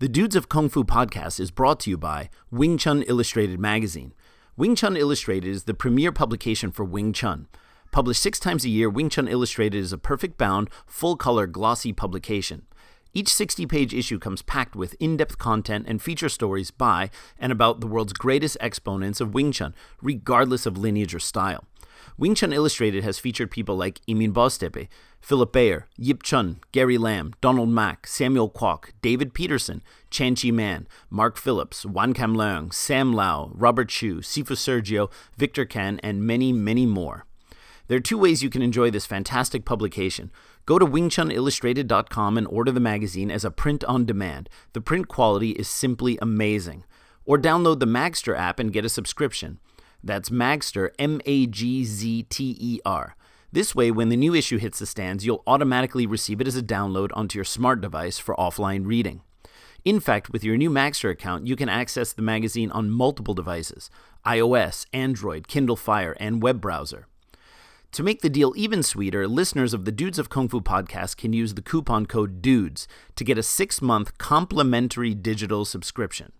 The Dudes of Kung Fu podcast is brought to you by Wing Chun Illustrated magazine. Wing Chun Illustrated is the premier publication for Wing Chun. Published six times a year, Wing Chun Illustrated is a perfect bound, full color, glossy publication. Each 60 page issue comes packed with in depth content and feature stories by and about the world's greatest exponents of Wing Chun, regardless of lineage or style. Wing Chun Illustrated has featured people like Emin Boztepe, Philip Bayer, Yip Chun, Gary Lam, Donald Mack, Samuel Kwok, David Peterson, Chan Chi Man, Mark Phillips, Wan Kam Leung, Sam Lau, Robert Chu, Sifu Sergio, Victor Kan, and many, many more. There are two ways you can enjoy this fantastic publication. Go to wingchunillustrated.com and order the magazine as a print on demand. The print quality is simply amazing. Or download the Magzter app and get a subscription. That's Magzter, M A G Z T E R. This way, when the new issue hits the stands, you'll automatically receive it as a download onto your smart device for offline reading. In fact, with your new Magzter account, you can access the magazine on multiple devices iOS, Android, Kindle Fire, and web browser. To make the deal even sweeter, listeners of the Dudes of Kung Fu podcast can use the coupon code DUDES to get a six month complimentary digital subscription.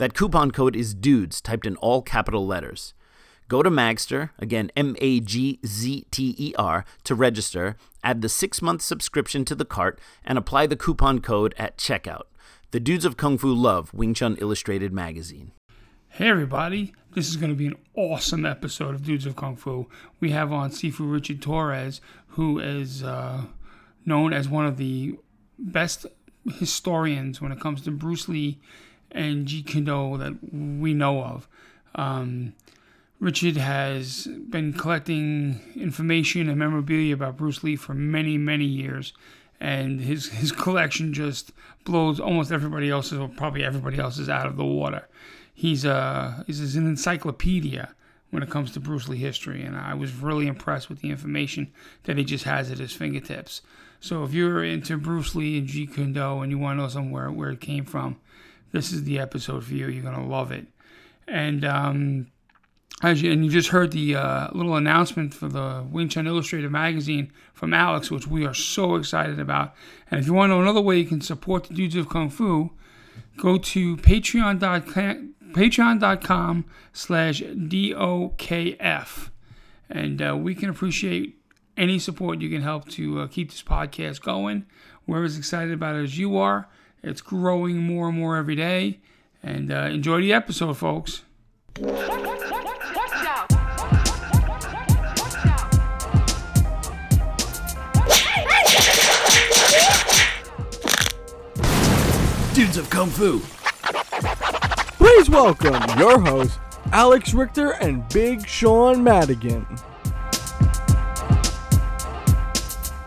That coupon code is DUDES, typed in all capital letters. Go to Magzter, again, M A G Z T E R, to register, add the six month subscription to the cart, and apply the coupon code at checkout. The Dudes of Kung Fu love Wing Chun Illustrated magazine. Hey everybody, this is going to be an awesome episode of Dudes of Kung Fu. We have on Sifu Richard Torres, who is uh, known as one of the best historians when it comes to Bruce Lee and Kune Do that we know of. Um, Richard has been collecting information and memorabilia about Bruce Lee for many, many years, and his his collection just blows almost everybody else's, or probably everybody else's, out of the water. He's a he's an encyclopedia when it comes to Bruce Lee history, and I was really impressed with the information that he just has at his fingertips. So if you're into Bruce Lee and Jeet Kune Do and you want to know somewhere where it came from, this is the episode for you. You're gonna love it. And um, as you, and you just heard the uh, little announcement for the Wing Chun Illustrated magazine from Alex, which we are so excited about. And if you want to know another way you can support the Dudes of Kung Fu, go to patreon.com, patreon.com slash DOKF. And uh, we can appreciate any support you can help to uh, keep this podcast going. We're as excited about it as you are. It's growing more and more every day. And uh, enjoy the episode, folks. Dudes of Kung Fu. Please welcome your hosts, Alex Richter and Big Sean Madigan.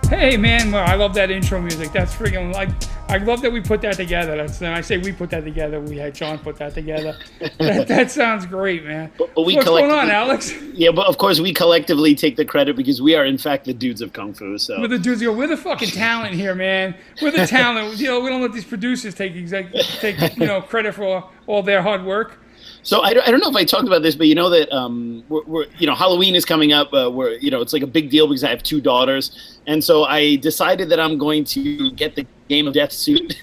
Hey man, well, I love that intro music. That's freaking like I love that we put that together. That's and I say we put that together. We had Sean put that together. that, that sounds great, man. But, but we What's going on, Alex? Yeah, but of course we collectively take the credit because we are in fact the dudes of kung fu. So We're the dudes. We're the fucking talent here, man. We're the talent. You know, we don't let these producers take exact take you know credit for all their hard work. So I don't, I don't know if I talked about this, but you know that um, we're, we're you know Halloween is coming up. Uh, we're you know it's like a big deal because I have two daughters, and so I decided that I'm going to get the Game of Death suit.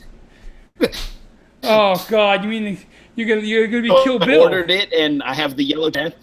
Oh God, you mean you're gonna you're gonna be Kill I Bill? ordered it, and I have the Yellow Death.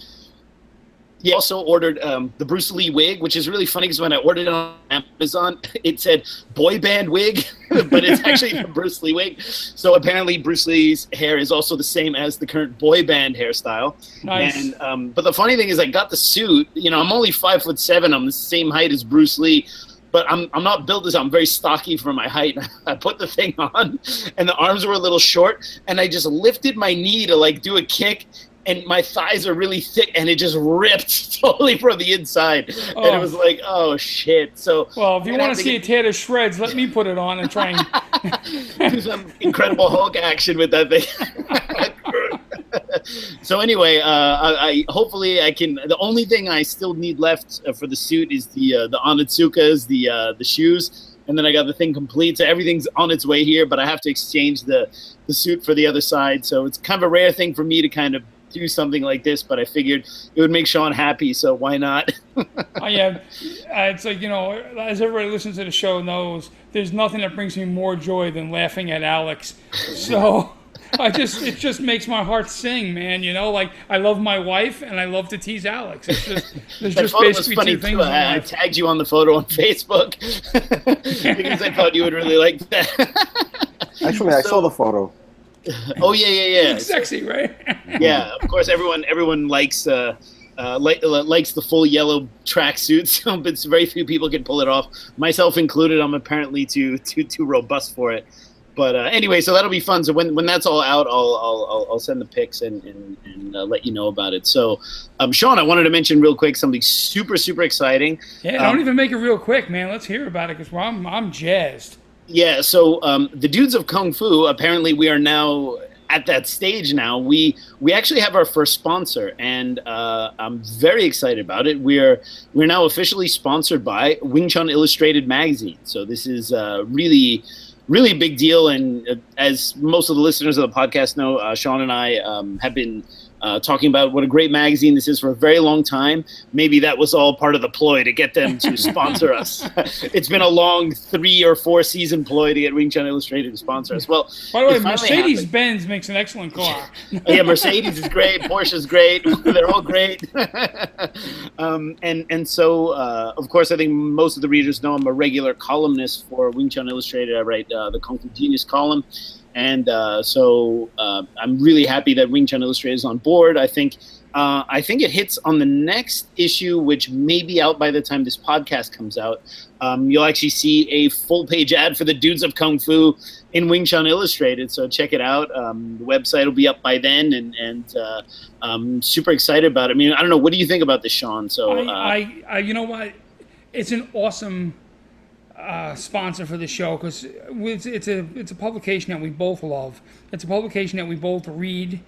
Yeah, also ordered um, the Bruce Lee wig, which is really funny because when I ordered it on Amazon, it said boy band wig, but it's actually the Bruce Lee wig. So apparently, Bruce Lee's hair is also the same as the current boy band hairstyle. Nice. And um, but the funny thing is, I got the suit. You know, I'm only five foot seven. I'm the same height as Bruce Lee. But I'm, I'm not built as I'm very stocky for my height. I put the thing on, and the arms were a little short, and I just lifted my knee to like do a kick, and my thighs are really thick, and it just ripped totally from the inside, and Oh. it was like, oh shit. So Well, if you want to see get- it tear to shreds, let me put it on and try and. do some Incredible Hulk action with that thing. so anyway, uh, I, I hopefully I can. The only thing I still need left uh, for the suit is the uh, the onitsukas, the uh, the shoes, and then I got the thing complete. So everything's on its way here, but I have to exchange the the suit for the other side. So it's kind of a rare thing for me to kind of do something like this, but I figured it would make Sean happy, so why not? oh, yeah, uh, it's like you know, as everybody listens to the show knows, there's nothing that brings me more joy than laughing at Alex. So. I just it just makes my heart sing, man. You know, like I love my wife and I love to tease Alex. It's just there's that just photo basically was funny two things. too. I, I tagged you on the photo on Facebook because I thought you would really like that. Actually, I So- saw the photo. oh yeah, yeah, yeah. Sexy, right? yeah, of course, everyone everyone likes uh, uh, li- uh, likes the full yellow tracksuit, so but very few people can pull it off, myself included. I'm apparently too too too robust for it. But uh, anyway, so that'll be fun. So when, when that's all out, I'll I'll, I'll, I'll send the pics and and, and uh, let you know about it. So, um, Sean, I wanted to mention real quick something super super exciting. Yeah, don't Um, even make it real quick, man. Let's hear about it because I'm I'm jazzed. Yeah, so um, the dudes of Kung Fu. Apparently, we are now at that stage. Now we we actually have our first sponsor, and uh, I'm very excited about it. We're we're now officially sponsored by Wing Chun Illustrated magazine. So this is uh, really really big deal. And uh, as most of the listeners of the podcast know, uh, Sean and I um, have been. Uh, talking about what a great magazine this is for a very long time. Maybe that was all part of the ploy to get them to sponsor us. it's been a long three or four season ploy to get Wing Chun Illustrated to sponsor us. Well, By the way, Mercedes happened. Benz makes an excellent car. yeah, Mercedes is great, Porsche is great, they're all great. um, and and so, uh, of course, I think most of the readers know I'm a regular columnist for Wing Chun Illustrated. I write uh, the Kung Fu Genius column, and uh, so uh, I'm really happy that Wing Chun Illustrated is on board. I think. Uh, I think it hits on the next issue, which may be out by the time this podcast comes out. Um, you'll actually see a full page ad for the Dudes of Kung Fu in Wing Chun Illustrated. So check it out. Um, the website will be up by then, and and uh, I'm super excited about it. I mean, I don't know. What do you think about this, Sean? So uh, I, I, I, you know what? It's an awesome uh, sponsor for the show because it's, it's a it's a publication that we both love. It's a publication that we both read.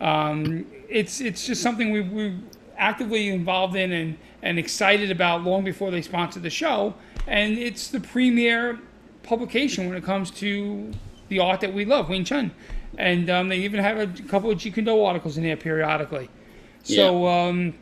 Um, it's it's just something we we actively involved in and and excited about long before they sponsored the show. And it's the premier publication when it comes to the art that we love, Wing Chun. And um, they even have a couple of Jeet Kune Do articles in there periodically. So um,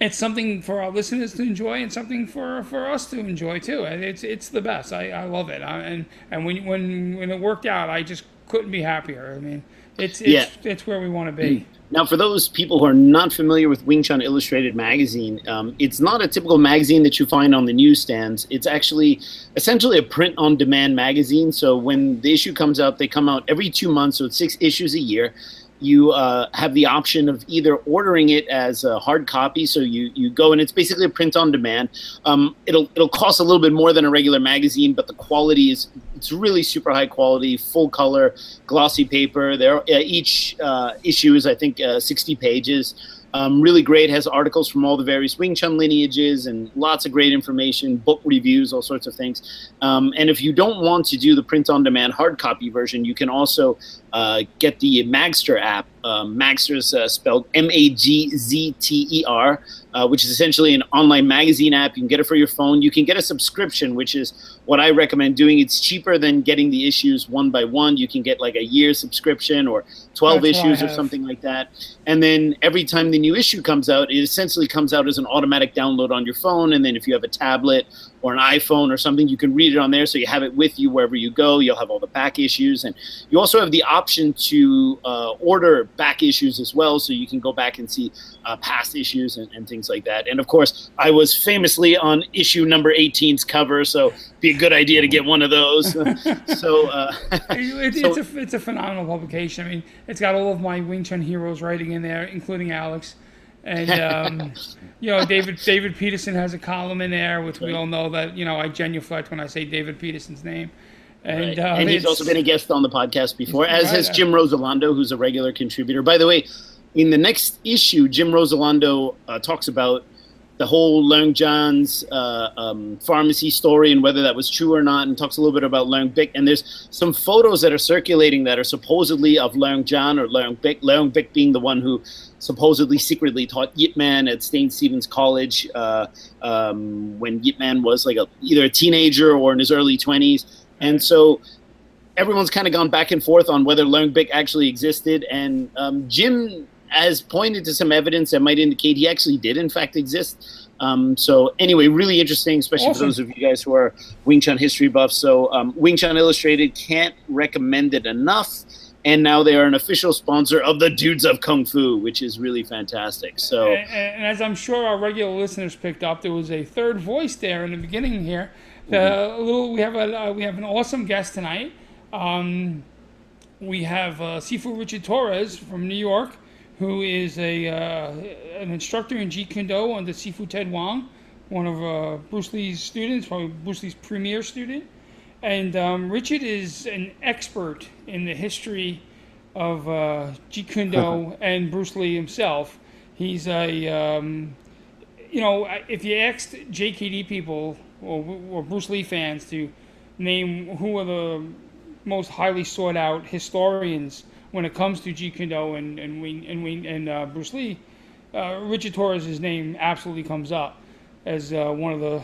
it's something for our listeners to enjoy and something for, for us to enjoy too. And it's it's the best. I, I love it. I, and and when when when it worked out, I just couldn't be happier. I mean, it's it's Yeah. it's where we want to be. Now, for those people who are not familiar with Wing Chun Illustrated magazine, um, it's not a typical magazine that you find on the newsstands. It's actually essentially a print on demand magazine. So when the issue comes out, they come out every two months, so it's six issues a year. You uh, have the option of either ordering it as a hard copy, so you, you go and it's basically a print on demand. Um, it'll it'll cost a little bit more than a regular magazine, but the quality is it's really super high quality, full color, glossy paper. There, uh, each uh, issue is I think uh, 60 pages. Um, really great. Has articles from all the various Wing Chun lineages and lots of great information, book reviews, all sorts of things. Um, and if you don't want to do the print-on-demand hard copy version, you can also uh, get the Magzter app. Um, Magzter is uh, spelled M-A-G-Z-T-E-R, uh, which is essentially an online magazine app. You can get it for your phone. You can get a subscription, which is what I recommend doing. It's cheaper than getting the issues one by one. You can get like a year subscription or 12 That's issues or something like that. And then every time the new issue comes out, it essentially comes out as an automatic download on your phone. And then if you have a tablet or an iPhone or something, you can read it on there. So you have it with you wherever you go. You'll have all the back issues. And you also have the option to uh, order back issues as well. So you can go back and see uh, past issues and, and things like that. And of course, I was famously on issue number 18's cover. So it'd be a good idea to get one of those. so, uh, It, So- it's a it's a phenomenal publication. I mean, it's got all of my Wing Chun heroes writing in there, including Alex, and um, you know David David Peterson has a column in there, which we all know that you know I genuflect when I say David Peterson's name, and Right. uh, and he's also been a guest on the podcast before, as Right. has Jim Roselando, who's a regular contributor. By the way, in the next issue, Jim Roselando uh, talks about the whole Leung Jan's uh, um, pharmacy story and whether that was true or not, and talks a little bit about Leung Bik. And there's some photos that are circulating that are supposedly of Leung Jan or Leung Bik. Leung Bik being the one who supposedly secretly taught Yip Man at St. Stephen's College uh, um, when Yip Man was like a, either a teenager or in his early 20s. And so everyone's kind of gone back and forth on whether Leung Bik actually existed. And um, Jim has pointed to some evidence that might indicate he actually did, in fact, exist. Um, so anyway, really interesting, especially Awesome. for those of you guys who are Wing Chun history buffs. So um, Wing Chun Illustrated can't recommend it enough. And now they are an official sponsor of the Dudes of Kung Fu, which is really fantastic. So And, and as I'm sure our regular listeners picked up, there was a third voice there in the beginning here. The a little we have a uh, we have an awesome guest tonight. Um, we have uh, Sifu Richard Torres from New York, who is a uh, an instructor in Jeet Kune Do under Sifu Ted Wong, one of uh, Bruce Lee's students, probably Bruce Lee's premier student. And um, Richard is an expert in the history of uh, Jeet Kune Do and Bruce Lee himself. He's a, um, you know, if you asked JKD people or, or Bruce Lee fans to name who are the most highly sought out historians when it comes to Jeet Kune Do and and Wing and Wing and uh, Bruce Lee, uh, Richard Torres' name absolutely comes up as uh, one of the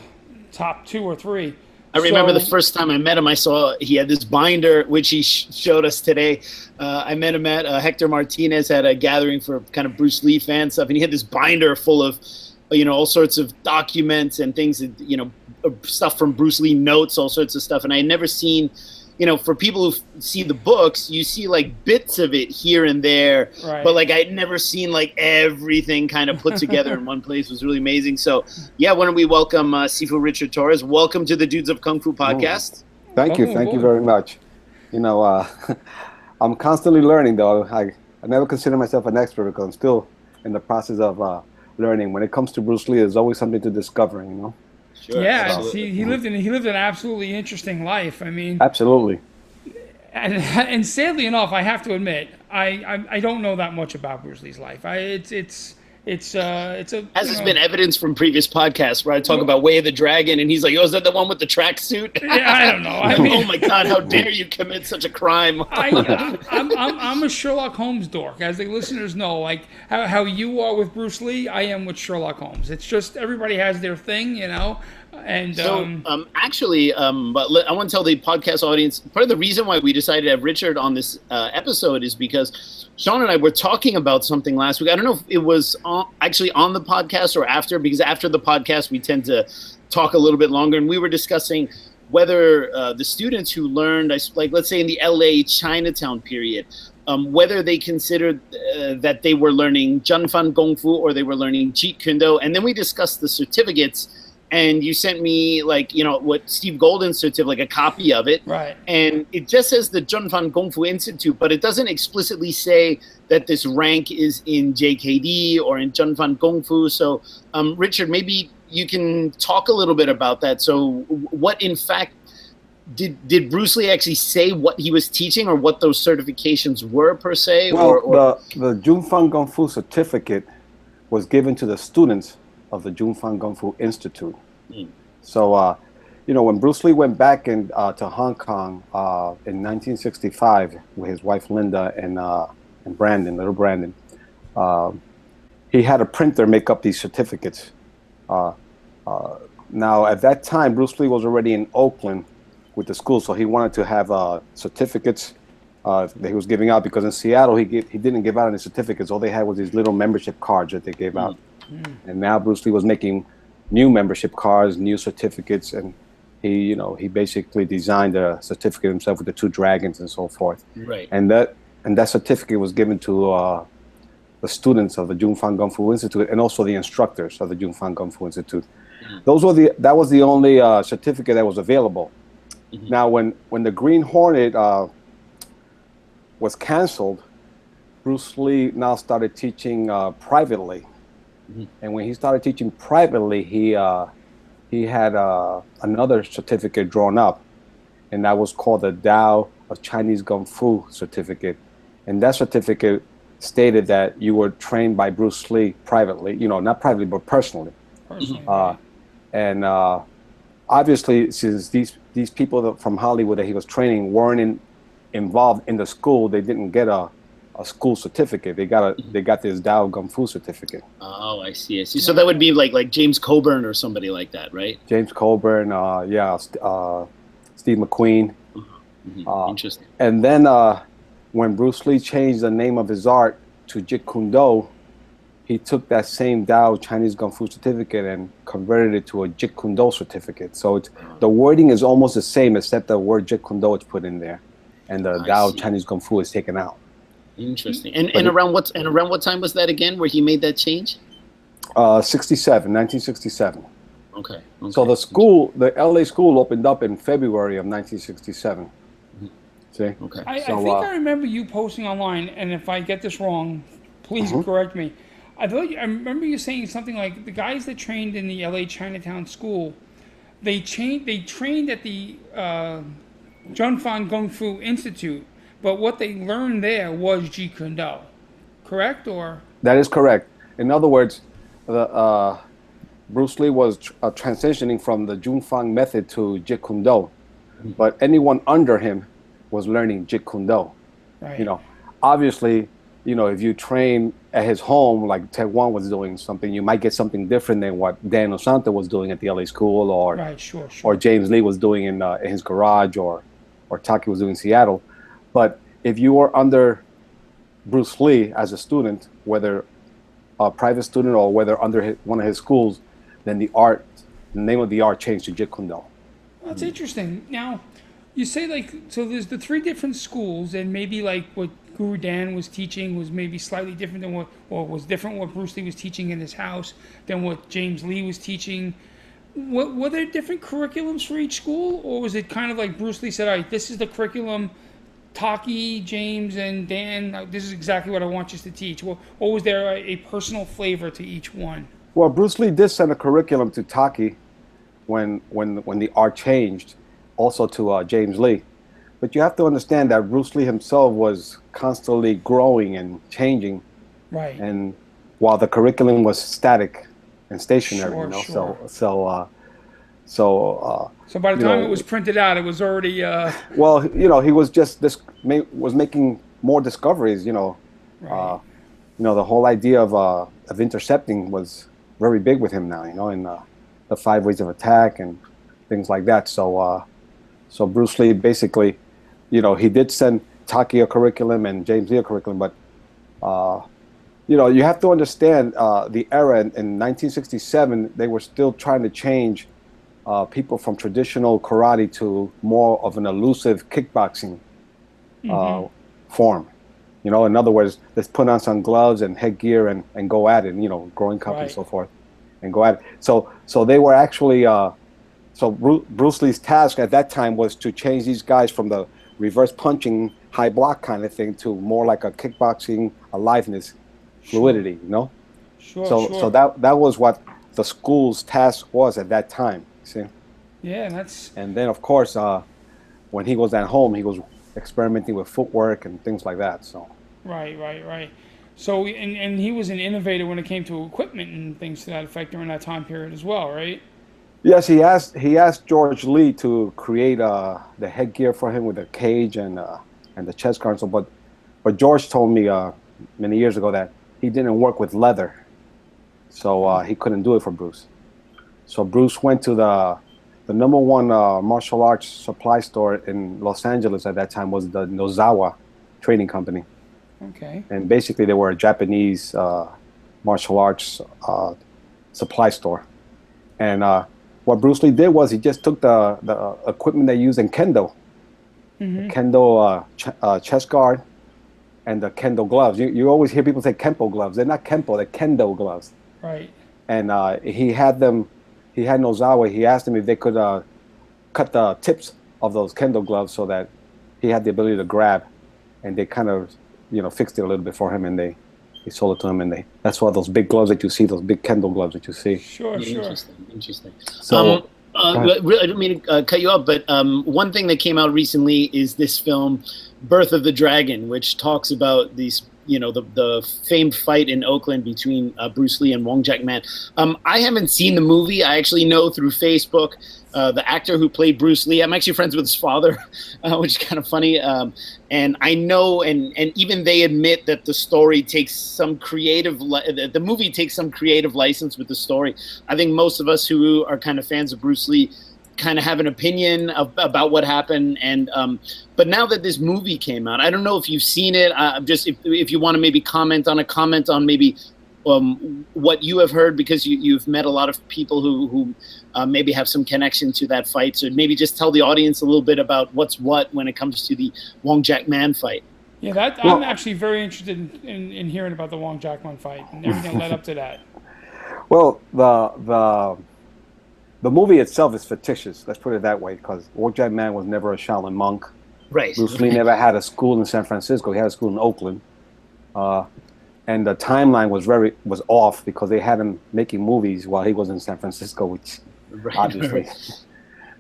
top two or three. I remember the first time I met him, I saw he had this binder, which he sh- showed us today. Uh, I met him at uh, Hector Martinez had a gathering for kind of Bruce Lee fan stuff, and he had this binder full of, you know, all sorts of documents and things, that, you know, uh, stuff from Bruce Lee notes, all sorts of stuff. And I had never seen, you know, for people who f- see the books, you see like bits of it here and there, Right. but like I'd never seen like everything kind of put together in one place. It was really amazing. So yeah, why don't we welcome uh, Sifu Richard Torres? Welcome to the Dudes of Kung Fu podcast. Thank you, Oh, thank you very much. You know, uh, I'm constantly learning, though. I, I never consider myself an expert because I'm still in the process of uh, learning. When it comes to Bruce Lee, there's always something to discover. You know, Sure. yeah, absolutely. he, he lived in he lived an absolutely interesting life. I mean, absolutely. and, and sadly enough, I have to admit, I, I I don't know that much about Bruce Lee's life. I it's it's it's uh it's a As has know- been evidence from previous podcasts where I talk about Way of the Dragon, and he's like, "Oh, is that the one with the tracksuit?" Yeah, I don't know. I mean, oh my God! How dare you commit such a crime? I, I'm, I'm, I'm a Sherlock Holmes dork, as the listeners know. Like how, how you are with Bruce Lee, I am with Sherlock Holmes. It's just everybody has their thing, you know. And So, um, um, actually, um, but let, I want to tell the podcast audience part of the reason why we decided to have Richard on this uh, episode is because Sean and I were talking about something last week. I don't know if it was on, actually on the podcast or after, because after the podcast we tend to talk a little bit longer, and we were discussing whether uh, the students who learned, like, let's say in the LA Chinatown period. Um, whether they considered uh, that they were learning Junfan Gong Fu or they were learning Jeet Kune Do, and then we discussed the certificates and you sent me like you know what Steve Golden's certificate, like a copy of it, right, and it just says the Junfan Gong Fu Institute, but it doesn't explicitly say that this rank is in JKD or in Junfan Gong Fu. So, um, Richard, maybe you can talk a little bit about that. So, what in fact did did Bruce Lee actually say what he was teaching, or what those certifications were per se? Well, or, or the the Junfan Kung Fu certificate was given to the students of the Junfan Kung Fu Institute. Mm. So, uh, you know, when Bruce Lee went back in, uh, to Hong Kong uh, in 1965 with his wife Linda and uh, and Brandon, little Brandon, um, he had a printer make up these certificates. Uh, uh, now, at that time, Bruce Lee was already in Oakland with the school, so he wanted to have uh, certificates uh, that he was giving out because in Seattle he he didn't give out any certificates. All they had was these little membership cards that they gave out. And now Bruce Lee was making new membership cards, new certificates, and he you know he basically designed a certificate himself with the two dragons and so forth. right. And that and that certificate was given to uh, the students of the Junfan Kung Fu Institute and also the instructors of the Junfan Kung Fu Institute. Those were the that was the only uh, certificate that was available. Now, when when the Green Hornet uh, was canceled, Bruce Lee now started teaching uh, privately, and when he started teaching privately, he uh, he had uh, another certificate drawn up, and that was called the Tao of Chinese Kung Fu certificate, and that certificate stated that you were trained by Bruce Lee privately, you know, not privately but personally. personally. Uh, and uh, obviously, since these these people from Hollywood that he was training weren't in, involved in the school, they didn't get a, a school certificate. They got a they got this Dao Kung Fu certificate. Oh, I see. I see. So that would be like like James Coburn or somebody like that, right? James Coburn, uh, yeah, uh, Steve McQueen, Mhm. Uh, Interesting. and then uh, when Bruce Lee changed the name of his art to Jeet Kune Do, he took that same Dao Chinese Kung Fu certificate and converted it to a Jeet Kune Do certificate. So it's, the wording is almost the same, except the word Jeet Kune Do is put in there, and the I Dao see. Chinese Kung Fu is taken out. Interesting. And But and it- around what and around what time was that again where he made that change? Uh, 67, 1967. Okay. So the school, the LA school, opened up in February of 1967. See? Okay. I, I think uh, I remember you posting online, and if I get this wrong, please Uh-huh. correct me. I thought you, I remember you saying something like the guys that trained in the LA Chinatown school, they trained they trained at the uh, Junfan Kung Fu Institute, but what they learned there was Jeet Kune Do, correct or That is correct. In other words, the uh, Bruce Lee was tr- uh, transitioning from the Jun Fan method to Jeet Kune Do, but anyone under him was learning Jeet Kune Do. right? You know, obviously, you know, if you train at his home, like Ted Wong was doing something, you might get something different than what Dan Inosanto was doing at the LA school, or right, sure, sure. or James Lee was doing in, uh, in his garage, or or Taki was doing in Seattle. But if you were under Bruce Lee as a student, whether a private student or whether under his, one of his schools, then the art, the name of the art changed to Jeet Kune Do. That's interesting. Now, you say like so. There's the three different schools, and maybe like what Guru Dan was teaching was maybe slightly different than what, or was different what Bruce Lee was teaching in his house than what James Lee was teaching. What, were there different curriculums for each school, or was it kind of like Bruce Lee said, "All right, this is the curriculum." Taki, James, and Dan, uh, this is exactly what I want you to teach. Or, or was there a, a personal flavor to each one? Well, Bruce Lee did send a curriculum to Taki when when when the art changed, also to uh, James Lee. But you have to understand that Bruce Lee himself was constantly growing and changing, Right. and while the curriculum was static and stationary, Sure, you know, sure. so so uh, so uh, so by the time know- it was printed out, it was already. Uh, well, you know, he was just this was making more discoveries, you know, right. uh, you know, the whole idea of uh, of intercepting was very big with him now. You know, in uh, the five ways of attack and things like that. So, uh, so Bruce Lee basically, you know, he did send Taki a curriculum and James Lee a curriculum, but uh, you know, you have to understand uh, the era in, in 1967. They were still trying to change uh, people from traditional karate to more of an elusive kickboxing uh, form. You know, in other words, let's put on some gloves and headgear and, and go at it. You know, growing cup and so forth, and go at it. So, so they were actually. Uh, so Bru- Bruce Lee's task at that time was to change these guys from the reverse punching, high block kind of thing to more like a kickboxing aliveness, fluidity. You know. Sure, So, sure. so that that was what the school's task was at that time. See, yeah, that's and then of course, uh, when he was at home, he was experimenting with footwork and things like that. So. right, right, right. So, and, and he was an innovator when it came to equipment and things to that effect during that time period as well, right? Yes, he asked he asked George Lee to create uh, the headgear for him with a cage and uh, and the chest. So, but but George told me uh, many years ago that he didn't work with leather, so uh, he couldn't do it for Bruce. So Bruce went to the the number one uh, martial arts supply store in Los Angeles at that time was the Nozawa Trading Company, Okay. and basically they were a Japanese uh, martial arts uh, supply store. And uh, what Bruce Lee did was he just took the, the equipment they use in kendo, the kendo uh, ch- uh, chest guard, and the kendo gloves. You, you always hear people say kempo gloves. They're not kempo, they're kendo gloves. Right. And uh, he had them, he had Nozawa, he asked them if they could uh, cut the tips of those kendo gloves so that he had the ability to grab. And they kind of, you know, fixed it a little bit for him and they, they sold it to him. And they, that's why those big gloves that you see, those big kendo gloves that you see. Sure, sure. Interesting. Interesting. So, um, uh, go ahead. re- I don't mean to uh, cut you off, but um, one thing that came out recently is this film, Birth of the Dragon, which talks about these, you know, the, the famed fight in Oakland between uh, Bruce Lee and Wong Jack Man. Um, I haven't seen the movie. I actually know through Facebook uh, the actor who played Bruce Lee. I'm actually friends with his father, uh, which is kind of funny. Um, and I know, and and even they admit that the story takes some creative. Li- the, the movie takes some creative license with the story. I think most of us who are kind of fans of Bruce Lee kind of have an opinion of, about what happened. And um, but now that this movie came out, I don't know if you've seen it. Uh, just if if you want to maybe comment on a comment on maybe um, what you have heard because you, you've met a lot of people who who uh, maybe have some connection to that fight. So maybe just tell the audience a little bit about what's what when it comes to the Wong Jack Man fight. Yeah, that well, I'm actually very interested in, in, in, hearing about the Wong Jack Man fight and everything led up to that. Well, the the the movie itself is fictitious. Let's put it that way, because Wong Jack Man was never a Shaolin monk. Right. Bruce Lee never had a school in San Francisco. He had a school in Oakland. Uh, and the timeline was very was off because they had him making movies while he was in San Francisco, which right, obviously.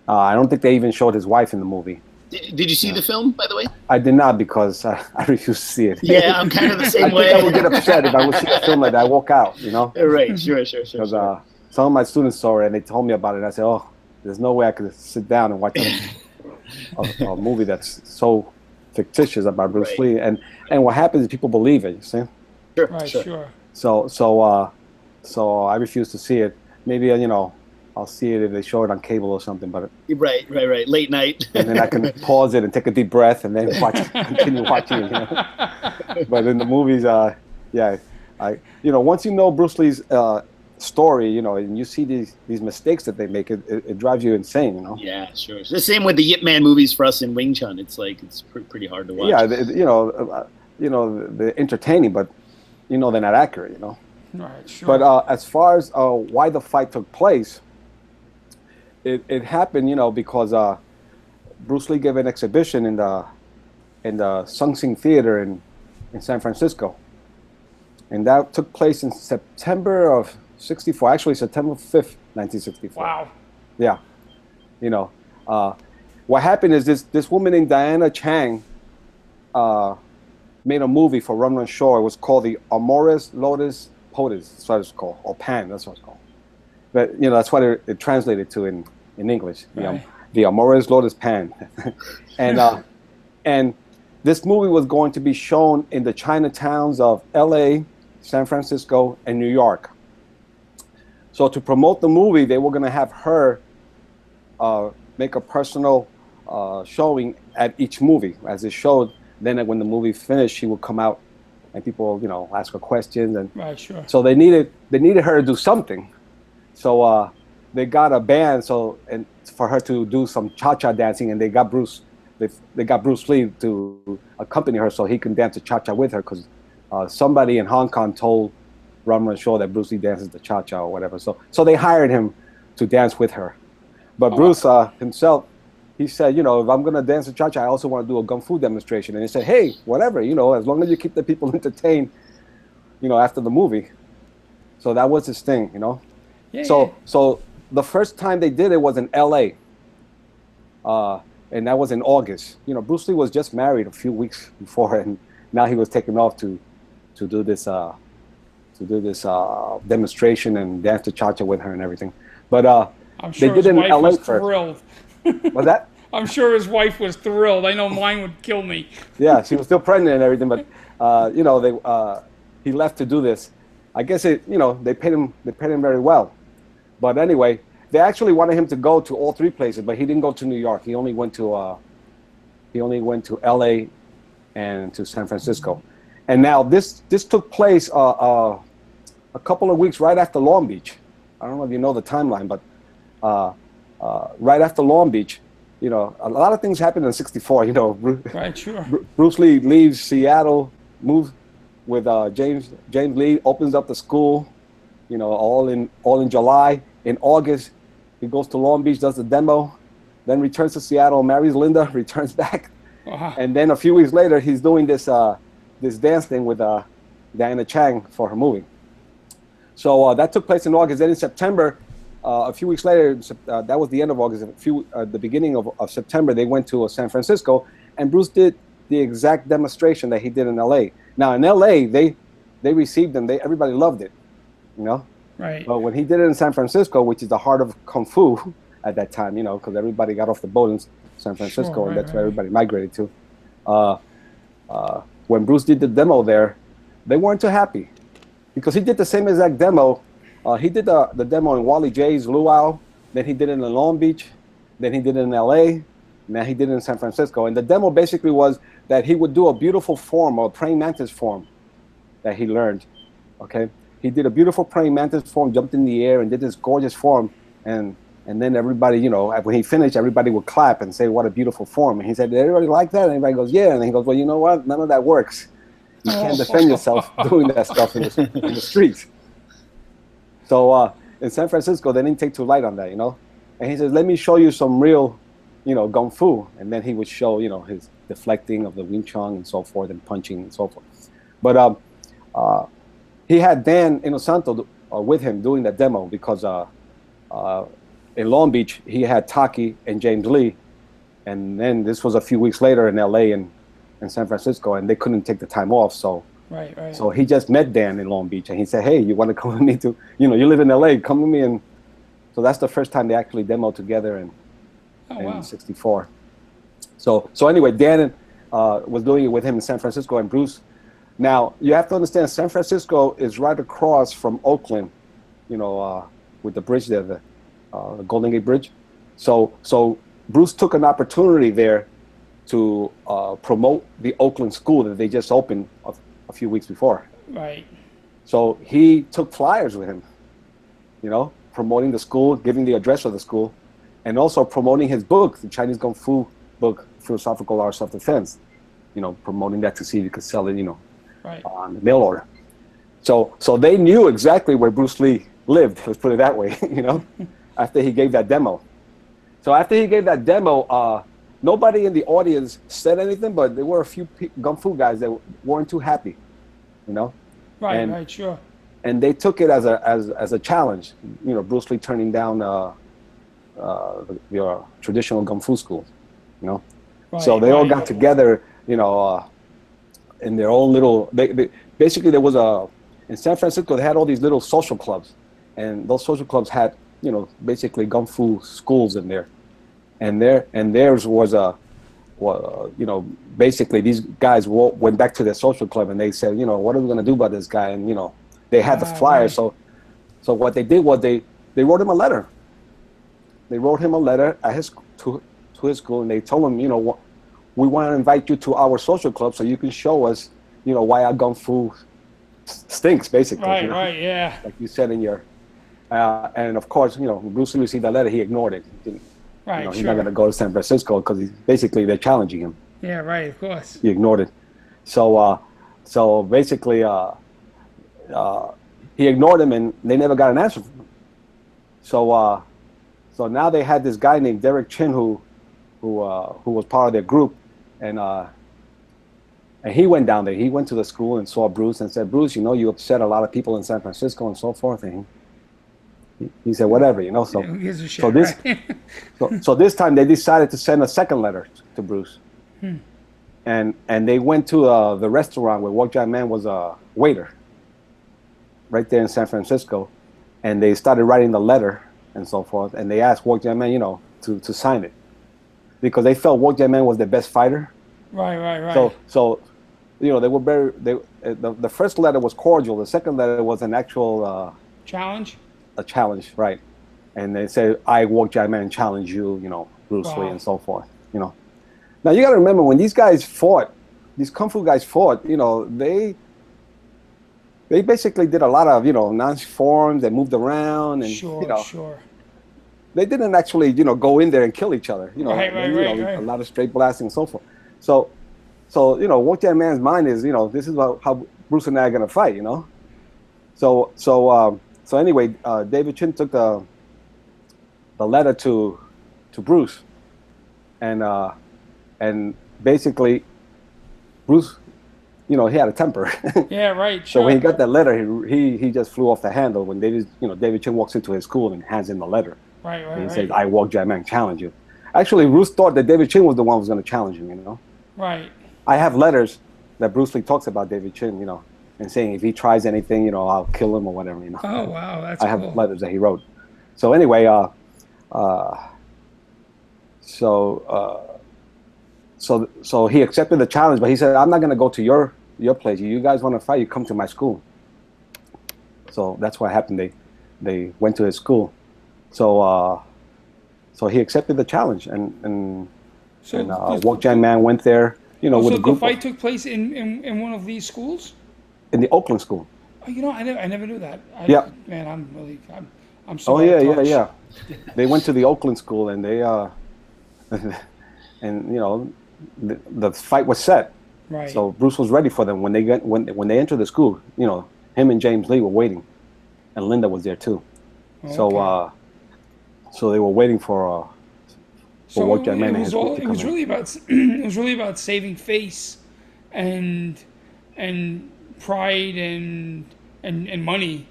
Uh, I don't think they even showed his wife in the movie. Did, did you see yeah. the film, by the way? I did not because uh, I refuse to see it. Yeah, I'm kind of the same I way. I would get upset if I would see a film like that. I walk out, you know. Right, sure, sure, sure. Because uh, some of my students saw it and they told me about it. and I said, "Oh, there's no way I could sit down and watch a, a, a movie that's so fictitious about Bruce right. Lee." And and what happens is people believe it. You see. Sure, right, sure. sure. So so uh, so I refuse to see it. Maybe uh, you know I'll see it if they show it on cable or something. But right, right, right, late night. and then I can pause it and take a deep breath and then watch, continue watching it. You know? but in the movies, uh, yeah, I you know once you know Bruce Lee's uh, story, you know, and you see these these mistakes that they make, it, it, it, drives you insane. You know. Yeah, sure. It's the same with the Yip Man movies for us in Wing Chun. It's like it's pr- pretty hard to watch. Yeah, you know, uh, you know, they're entertaining, but you know they're not accurate. You know. Right, sure. But uh, as far as uh, why the fight took place, it, it happened, you know, because uh, Bruce Lee gave an exhibition in the in the Sun Sing Theater in in San Francisco, and that took place in September of '64. Actually, September 5th, 1964. Wow. Yeah, you know, uh, what happened is this this woman named Diana Chang. Uh, made a movie for Run Run Shaw. It was called the Amorous Lotus POTUS. That's what it's called, or Pan. That's what it's called. But you know, that's what it, it translated to in, in English. Right. The, um, the Amorous Lotus Pan, and uh, and this movie was going to be shown in the Chinatowns of L.A., San Francisco, and New York. So to promote the movie, they were going to have her uh, make a personal uh, showing at each movie as it showed then when the movie finished, she would come out and people, you know, ask her questions and right, sure. So they needed they needed her to do something. So uh, they got a band so and for her to do some cha-cha dancing, and they got Bruce they, they got Bruce Lee to accompany her so he can dance the cha-cha with her because uh, somebody in Hong Kong told Run Shaw that Bruce Lee dances the cha-cha or whatever. So so they hired him to dance with her, but oh. Bruce uh, himself he said, you know, if I'm gonna dance a cha-cha, I also want to do a gun fu demonstration. And he said, hey, whatever, you know, as long as you keep the people entertained, you know, after the movie. So that was his thing, you know. Yeah, so yeah. so the first time they did it was in L.A. Uh, and that was in August. You know, Bruce Lee was just married a few weeks before, and now he was taken off to to do this uh, to do this uh, demonstration and dance the cha-cha with her and everything. But uh, I'm sure they did his wife LA was thrilled. Was that? I'm sure his wife was thrilled. I know mine would kill me. yeah, she was still pregnant and everything, but uh, you know, they uh, he left to do this. I guess it, you know, they paid him they paid him very well. But anyway, they actually wanted him to go to all three places, but he didn't go to New York. He only went to uh, he only went to L.A. and to San Francisco. And now this this took place uh, uh, a couple of weeks right after Long Beach. I don't know if you know the timeline, but uh, uh, right after Long Beach, you know, a lot of things happened in '64. You know, right, sure. Bruce Lee leaves Seattle, moves with uh, James James Lee, opens up the school. You know, all in all in July. In August, he goes to Long Beach, does the demo, then returns to Seattle, marries Linda, returns back, and then a few weeks later, he's doing this uh, this dance thing with uh, Diana Chang for her movie. So uh, that took place in August. Then in September, uh, a few weeks later, uh, that was the end of August. A few, uh, the beginning of, of, September, they went to uh, San Francisco, and Bruce did the exact demonstration that he did in L.A. Now in L.A., they they received them. They everybody loved it, you know. Right. But when he did it in San Francisco, which is the heart of kung fu at that time, you know, because everybody got off the boat in San Francisco, sure, right, and that's right. where everybody migrated to. Uh, uh, when Bruce did the demo there, they weren't too happy because he did the same exact demo uh, he did the, the demo in Wally Jay's Luau, then he did it in Long Beach, then he did it in L.A. Now he did it in San Francisco. And the demo basically was that he would do a beautiful form or praying mantis form that he learned. Okay, he did a beautiful praying mantis form, jumped in the air, and did this gorgeous form. And and then everybody, you know, when he finished, everybody would clap and say, "What a beautiful form!" And he said, "Did everybody like that?" And everybody goes, "Yeah." And he goes, "Well, you know what? None of that works. You can't defend yourself doing that stuff in the, in the streets." So uh, in San Francisco, they didn't take too light on that, you know. And he says, "Let me show you some real, you know, gung fu." And then he would show, you know, his deflecting of the Wing Chun and so forth, and punching and so forth. But um, uh, he had Dan Inosanto uh, with him doing the demo because uh, uh, in Long Beach he had Taki and James Lee, and then this was a few weeks later in L.A. and in San Francisco, and they couldn't take the time off, so. Right, right. So he just met Dan in Long Beach, and he said, "Hey, you want to come with me to? You know, you live in L.A. Come with me." And so that's the first time they actually demoed together in oh, in wow. '64. So so anyway, Dan uh, was doing it with him in San Francisco, and Bruce. Now you have to understand, San Francisco is right across from Oakland, you know, uh, with the bridge there, the uh, Golden Gate Bridge. So so Bruce took an opportunity there to uh, promote the Oakland school that they just opened a, a few weeks before. Right. So he took flyers with him, you know, promoting the school, giving the address of the school, and also promoting his book, the Chinese Kung Fu book, Philosophical Art of Self-Defense. You know, promoting that to see if he could sell it, you know, Right. on the mail order. So, so they knew exactly where Bruce Lee lived. Let's put it that way, you know, after he gave that demo. So after he gave that demo, uh, nobody in the audience said anything, but there were a few pe- gung fu guys that weren't too happy, you know Right, and- right, sure. and they took it as a as, as a challenge. You know, Bruce Lee turning down uh, uh, uh, traditional kung fu school. You know, Right, so they all got together. You know, uh, in their own little. They, they, basically there was a in San Francisco. They had all these little social clubs, and those social clubs had you know basically kung fu schools in there, and there and theirs was a. Well, you know, basically these guys went back to their social club and they said, you know, what are we going to do about this guy? And you know, they had the flyer. right. So, so what they did was they they wrote him a letter. They wrote him a letter at his to to his school, and they told him, you know, we want to invite you to our social club so you can show us, you know, why our gun fu stinks, basically. Right, you know, right, yeah. Like you said in your, uh, and of course, you know, Bruce Lee received that letter, he ignored it. He Right, you know, he's sure. not going to go to San Francisco because he's basically they're challenging him Yeah, right, of course. he ignored it. So, uh, so basically, uh, uh, he ignored him, and they never got an answer from him. So, uh, so now they had this guy named Derek Chin who, who, uh, who was part of their group, and uh, and he went down there. He went to the school and saw Bruce and said, "Bruce, you know, you upset a lot of people in San Francisco and so forth." And he, said, "Whatever, you know." So, shit, so this, right? so, so this time they decided to send a second letter to Bruce, and and they went to uh, the restaurant where Wong Jack Man was a waiter, right there in San Francisco, and they started writing the letter and so forth, and they asked Wong Jack Man, you know, to to sign it, because they felt Wong Jack Man was the best fighter. right, right, right. So so, you know, they were very they uh, the, the first letter was cordial. The second letter was an actual. Uh, Challenge? A challenge, right? And they say, I Wong Jack Man challenge you, you know, Bruce Lee and so forth, you know. Now you got to remember when these guys fought, these kung fu guys fought, you know, they they basically did a lot of, you know, non-forms and moved around and Sure, you know, sure. they didn't actually, you know, go in there and kill each other, you know, Right, right, you right, know, a lot of straight blasting and so forth. So so, you know, Wong Jack Man's mind is, you know, this is how, how Bruce and I are going to fight, you know. So so um, so anyway, uh, David Chin took the the letter to to Bruce, and uh, and basically Bruce, you know, he had a temper. Yeah, right, so when he got that letter, he, he he just flew off the handle. When David, you know, David Chin walks into his school and hands in the letter, right, right, and he right. says, "I Wong Jack Man challenge you." Actually, Bruce thought that David Chin was the one who was going to challenge him. You know, right. I have letters that Bruce Lee talks about David Chin. You know, and saying if he tries anything, you know, I'll kill him or whatever. You know. Oh, wow, that's I have cool. letters that he wrote. So anyway, uh, uh, so uh, so so he accepted the challenge, but he said, "I'm not going to go to your your place. You guys want to fight? You come to my school." So that's what happened. They they went to his school. So uh, so he accepted the challenge, and and, So, and uh, Wong Jack Man went there, you know, oh, with so a the group fight took place in, in, in one of these schools? In the Oakland school. Oh, you know, I never, I never knew that. I, Yeah. Man, I'm really, I'm, I'm so Oh yeah, yeah, yeah. They went to the Oakland school, and they uh, and you know, the, the fight was set. Right. So Bruce was ready for them when they get when when they entered the school. You know, him and James Lee were waiting, and Linda was there too. So uh, so they were waiting for uh, so Wok it, was all, it was in. really about, it was really about saving face, and and pride and and and money,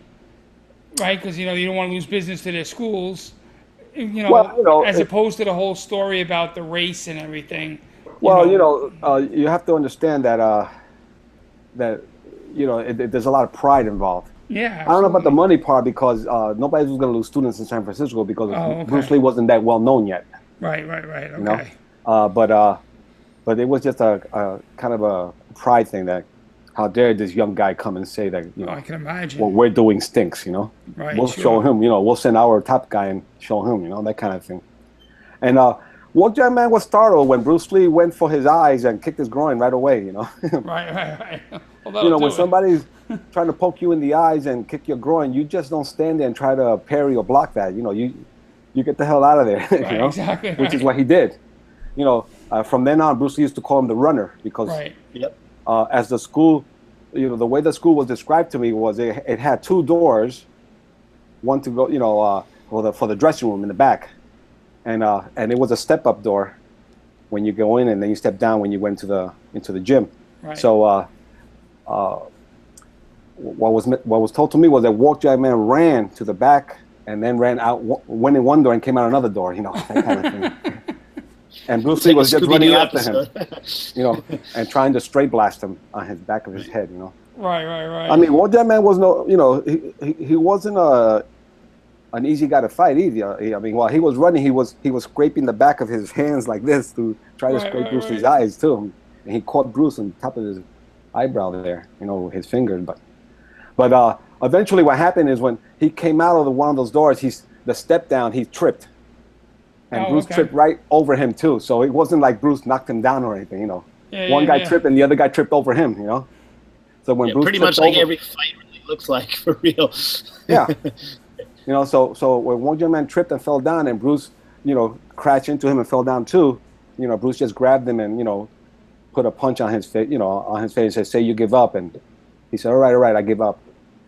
right? Because you know you don't want to lose business to their schools. You know, Well, you know, as it- opposed to the whole story about the race and everything. Well, you know, uh, you have to understand that uh, that you know it, it- there's a lot of pride involved. Yeah. I don't know about the money part because uh, nobody was going to lose students in San Francisco because Oh, okay. Bruce Lee wasn't that well known yet. Right, right, right. Okay. know? Uh, but uh, but it was just a, a kind of a pride thing that how dare this young guy come and say that you Oh, I can imagine. what we're doing stinks, you know. right. we'll sure. show him, you know, we'll send our top guy and show him, you know, that kind of thing. And uh, Wong Jack Man was startled when Bruce Lee went for his eyes and kicked his groin right away, you know. Right, right, right. Well, you know, when it. somebody's trying to poke you in the eyes and kick your groin, you just don't stand there and try to parry or block that. You know, you you get the hell out of there. Right, you know, exactly, which is what he did. You know, uh, from then on, Bruce Lee used to call him the runner because Right. Yep. Uh, as the school, you know, the way the school was described to me was it, it had two doors, one to go, you know, uh, for the for the dressing room in the back, and uh, and it was a step up door when you go in, and then you step down when you went to the into the gym. Right. So uh, uh, what was what was told to me was that Wong Jack Man ran to the back and then ran out, went in one door and came out another door. You know, that kind of thing. And Bruce Lee was just running after him, you know, and trying to straight blast him on his back of his head. You know. Right, right, right. I mean, Wong Jack Man was no, you know, he, he, he wasn't a an easy guy to fight either. He- I mean, while he was running, he was he was scraping the back of his hands like this to try to Right, scrape right, Bruce Lee's right. eyes too, and he caught Bruce on top of his eyebrow there, you know, his fingers. But but uh, eventually, what happened is when he came out of the, one of those doors, he's the step down, he tripped, and Oh, Bruce okay. tripped right over him too. So it wasn't like Bruce knocked him down or anything, you know. Yeah, One yeah, guy yeah. tripped and the other guy tripped over him, you know. So when Yeah, Bruce pretty tripped much like over- every fight really looks like for real. yeah. You know, so so when one young man tripped and fell down, and Bruce, you know, crashed into him and fell down too. You know, Bruce just grabbed him and you know, put a punch on his face. You know, on his face. And said, "Say you give up," and he said, "All right, all right, I give up."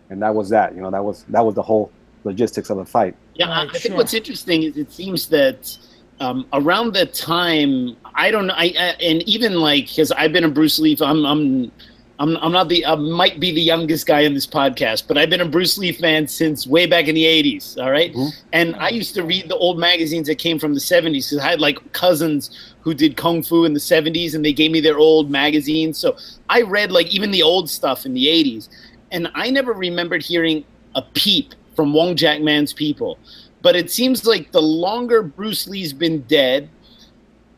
And that was that. You know, that was that was the whole logistics of a fight. Yeah, I, Right, I think sure. what's interesting is it seems that um, around that time, I don't know, I, I and even like because I've been a Bruce Lee, I'm I'm I'm I'm not the I might be the youngest guy in this podcast, but I've been a Bruce Lee fan since way back in the '80s. All right? Mhm. and I used to read the old magazines that came from the '70s because I had like cousins who did kung fu in the '70s, and they gave me their old magazines. So I read like even the old stuff in the '80s, and I never remembered hearing a peep from Wong Jack Man's people. But it seems like the longer Bruce Lee's been dead,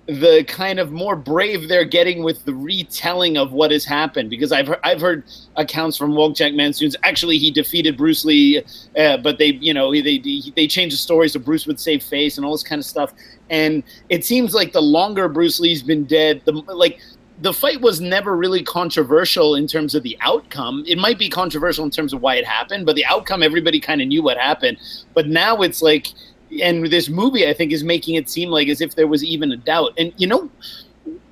the kind of more brave they're getting with the retelling of what has happened. Because I've I've heard accounts from Wong Jack Man students. Actually, he defeated Bruce Lee, uh, but they you know they they changed the story so Bruce would save face and all this kind of stuff. And it seems like the longer Bruce Lee's been dead, the like the fight was never really controversial in terms of the outcome. It might be controversial in terms of why it happened, but the outcome, everybody kind of knew what happened. But now it's like, and this movie, I think, is making it seem like as if there was even a doubt. And, you know,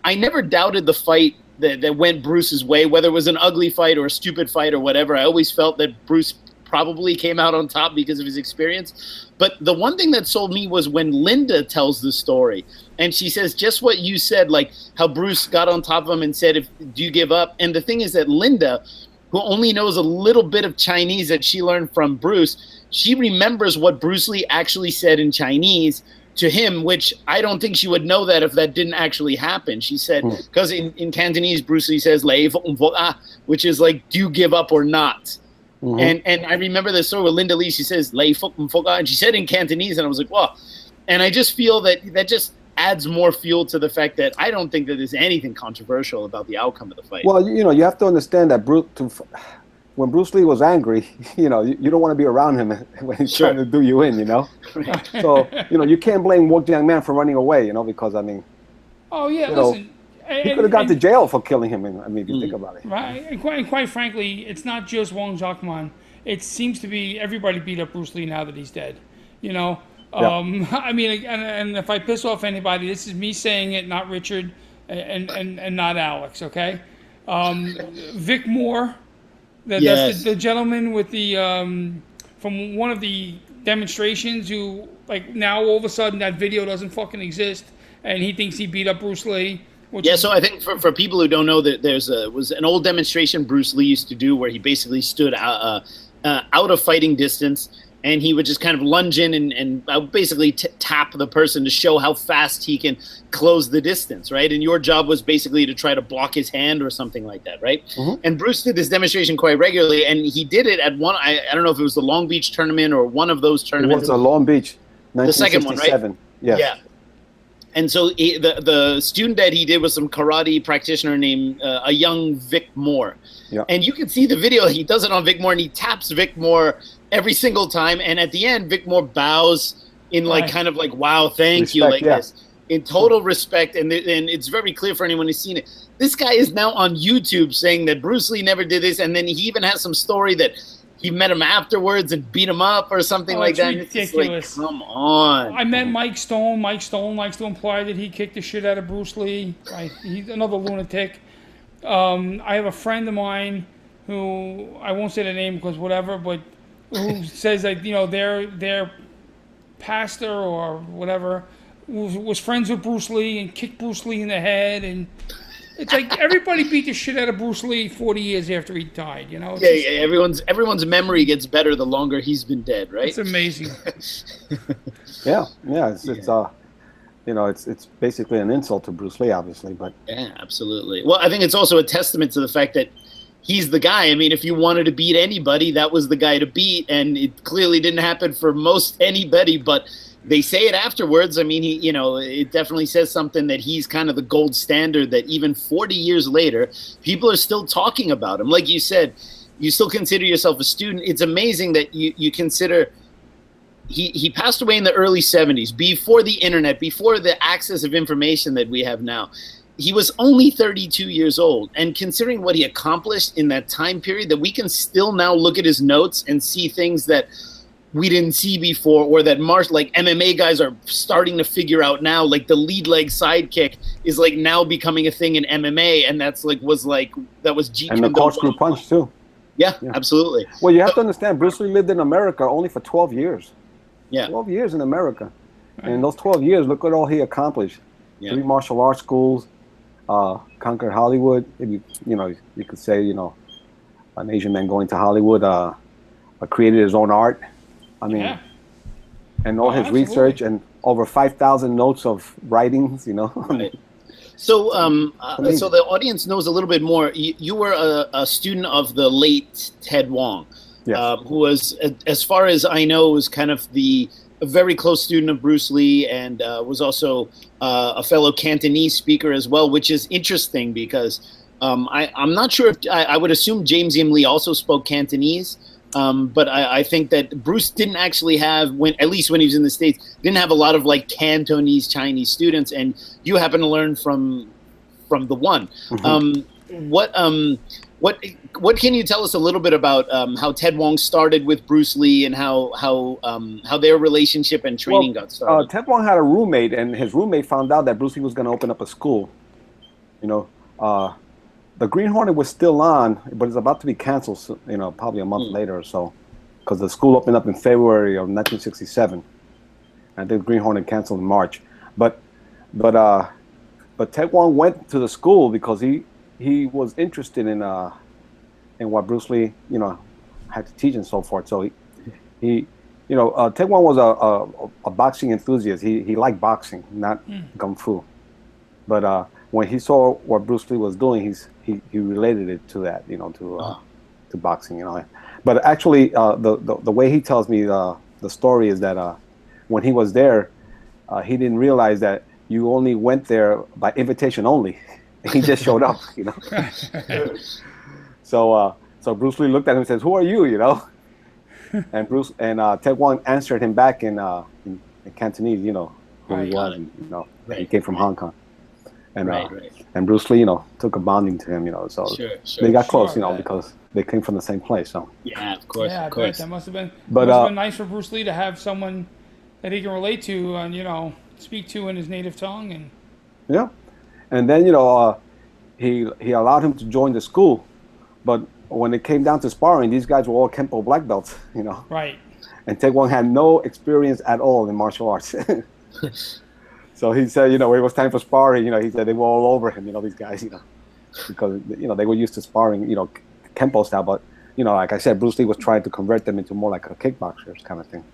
I never doubted the fight that, that went Bruce's way, whether it was an ugly fight or a stupid fight or whatever. I always felt that Bruce probably came out on top because of his experience. But the one thing that sold me was when Linda tells the story and she says just what you said, like how Bruce got on top of him and said, "If do you give up?" And the thing is that Linda, who only knows a little bit of Chinese that she learned from Bruce, she remembers what Bruce Lee actually said in Chinese to him, which I don't think she would know that if that didn't actually happen. She said because in, in Cantonese, Bruce Lee says "Lei vo- vo- ah," which is like, "Do you give up or not?" Mhm. And and I remember the story with Linda Lee. She says "lay fucking fuck," and she said in Cantonese, and I was like, "Wow!" And I just feel that that just adds more fuel to the fact that I don't think that there's anything controversial about the outcome of the fight. Well, you know, you have to understand that Bruce. To, when Bruce Lee was angry, you know, you, you don't want to be around him when he's Sure. trying to do you in, you know. so you know, you can't blame Wong Jack Man for running away, you know, because I mean, Oh yeah, You know, listen. he could have gone to jail for killing him. I mean, if you think about it. Right, and quite, and quite frankly, it's not just Wong Jack Man. It seems to be everybody beat up Bruce Lee now that he's dead. You know, Yeah. um, I mean, and, and if I piss off anybody, this is me saying it, not Richard, and and, and not Alex. Okay, um, Vic Moore, the, Yes. that's the, the gentleman with the um, from one of the demonstrations who like now all of a sudden that video doesn't fucking exist, and he thinks he beat up Bruce Lee. Which Yeah, so I think for, for people who don't know that there's a was an old demonstration Bruce Lee used to do where he basically stood out, uh, uh, out of fighting distance and he would just kind of lunge in and, and uh, basically t- tap the person to show how fast he can close the distance, right? And your job was basically to try to block his hand or something like that, right? And Bruce did this demonstration quite regularly, and he did it at one. I, I don't know if it was the Long Beach tournament or one of those tournaments. It was the Long Beach, second one, right? 1967. Yeah. And so he, the the student that he did was some karate practitioner named uh, a young Vic Moore. Yeah. And you can see the video. He does it on Vic Moore, and he taps Vic Moore every single time. And at the end, Vic Moore bows in like Right. kind of like, "Wow, thank you," like yeah. this, in total respect. And th- and it's very clear for anyone who's seen it. This guy is now on YouTube saying that Bruce Lee never did this, and then he even has some story that. He met him afterwards and beat him up or something Oh, like that. Just like, ridiculous. come on. I met Mike Stone. Mike Stone likes to imply that he kicked the shit out of Bruce Lee. He's another lunatic. Um, I have a friend of mine who I won't say the name because whatever, but who says that you know their their pastor or whatever was, was friends with Bruce Lee and kicked Bruce Lee in the head and. It's like everybody beat the shit out of Bruce Lee 40 years after he died, you know? It's, Yeah, just- yeah, everyone's everyone's memory gets better the longer he's been dead, right? it's amazing. Yeah, yeah. It's, it's uh, you know, it's it's basically an insult to Bruce Lee, obviously, but Yeah, absolutely. Well, I think it's also a testament to the fact that he's the guy. I mean, if you wanted to beat anybody, that was the guy to beat, and it clearly didn't happen for most anybody. But they say it afterwards. I mean, he, you know, it definitely says something that he's kind of the gold standard. That even 40 years later, people are still talking about him. Like you said, you still consider yourself a student. It's amazing that you you consider he, he passed away in the early 70s before the internet before the access of information that we have now he was only 32 years old and considering what he accomplished in that time period that we can still now look at his notes and see things that we didn't see before or that marsh like mma guys are starting to figure out now like the lead leg sidekick is like now becoming a thing in mma and that's like was like that was Jeet and the Kune Do corkscrew punch too. yeah, Yeah. absolutely Well, you have to understand, Bruce Lee lived in America only for 12 years. yeah 12 years in America. And in those 12 years, look at all he accomplished. Yeah. Three martial arts schools, uh, conquered Hollywood. If you, you know, you could say, you know, an Asian man going to Hollywood, uh, uh, created his own art. I mean, Yeah. and all Oh, his absolutely. research and over 5,000 notes of writings, you know. Right. So, um, uh, so the audience knows a little bit more. You, you were a, a student of the late Ted Wong, Yes. um, who was, as far as I know, was kind of the a very close student of Bruce Lee, and uh, was also uh, a fellow Cantonese speaker as well, which is interesting because um, I, I'm not sure if I, I would assume James Yim Lee also spoke Cantonese. Um, but I, I think that Bruce didn't actually have, when at least when he was in the states, didn't have a lot of like Cantonese Chinese students, and you happen to learn from from the one. Mhm. Um, what um, what what can you tell us a little bit about um, how Ted Wong started with Bruce Lee and how how um, how their relationship and training got Uh, started? Ted Wong had a roommate, and his roommate found out that Bruce Lee was going to open up a school. You know, uh, the Green Hornet was still on, but it's about to be canceled. You know, probably a month Hmm. later or so, because the school opened up in February of 1967, and the Green Hornet canceled in March. But, but, uh, but Ted Wong went to the school because he he was interested in uh, in what Bruce Lee, you know, had to teach and so forth. So he he you know, uh, Ted Wong was a, a, a boxing enthusiast. He, he liked boxing, not kung fu. But uh, when he saw what Bruce Lee was doing, he's, he, he related it to that, you know, to, uh, Ah. to boxing, you know. But actually, uh, the, the, the way he tells me uh, the story is that uh, when he was there, uh, he didn't realize that you only went there by invitation only. he just showed up, you know. so uh, so so Bruce Lee looked at him and says, "Who are you?" You know. and Bruce and uh, Ted Wong answered him back in, uh, in, in Cantonese. You know who Right. he was. And, you know, he came from Hong Kong. And Right, uh, right. and Bruce Lee, you know, took a bonding to him. You know, so Sure, sure. they got Sure, close. You know, right. because they came from the same place. So yeah, of course, yeah, of course. that must have been. But, it must have uh, been nice for Bruce Lee to have someone that he can relate to and you know speak to in his native tongue and yeah. And then you know, uh, he he allowed him to join the school, but when it came down to sparring, these guys were all Kempo black belts. You know. right. and Ted Wong had no experience at all in martial arts. so he said, you know, when it was time for sparring, you know, he said they were all over him, you know, these guys, you know, because you know they were used to sparring, you know, kempo style. But you know, like I said, Bruce Lee was trying to convert them into more like a kickboxers kind of thing.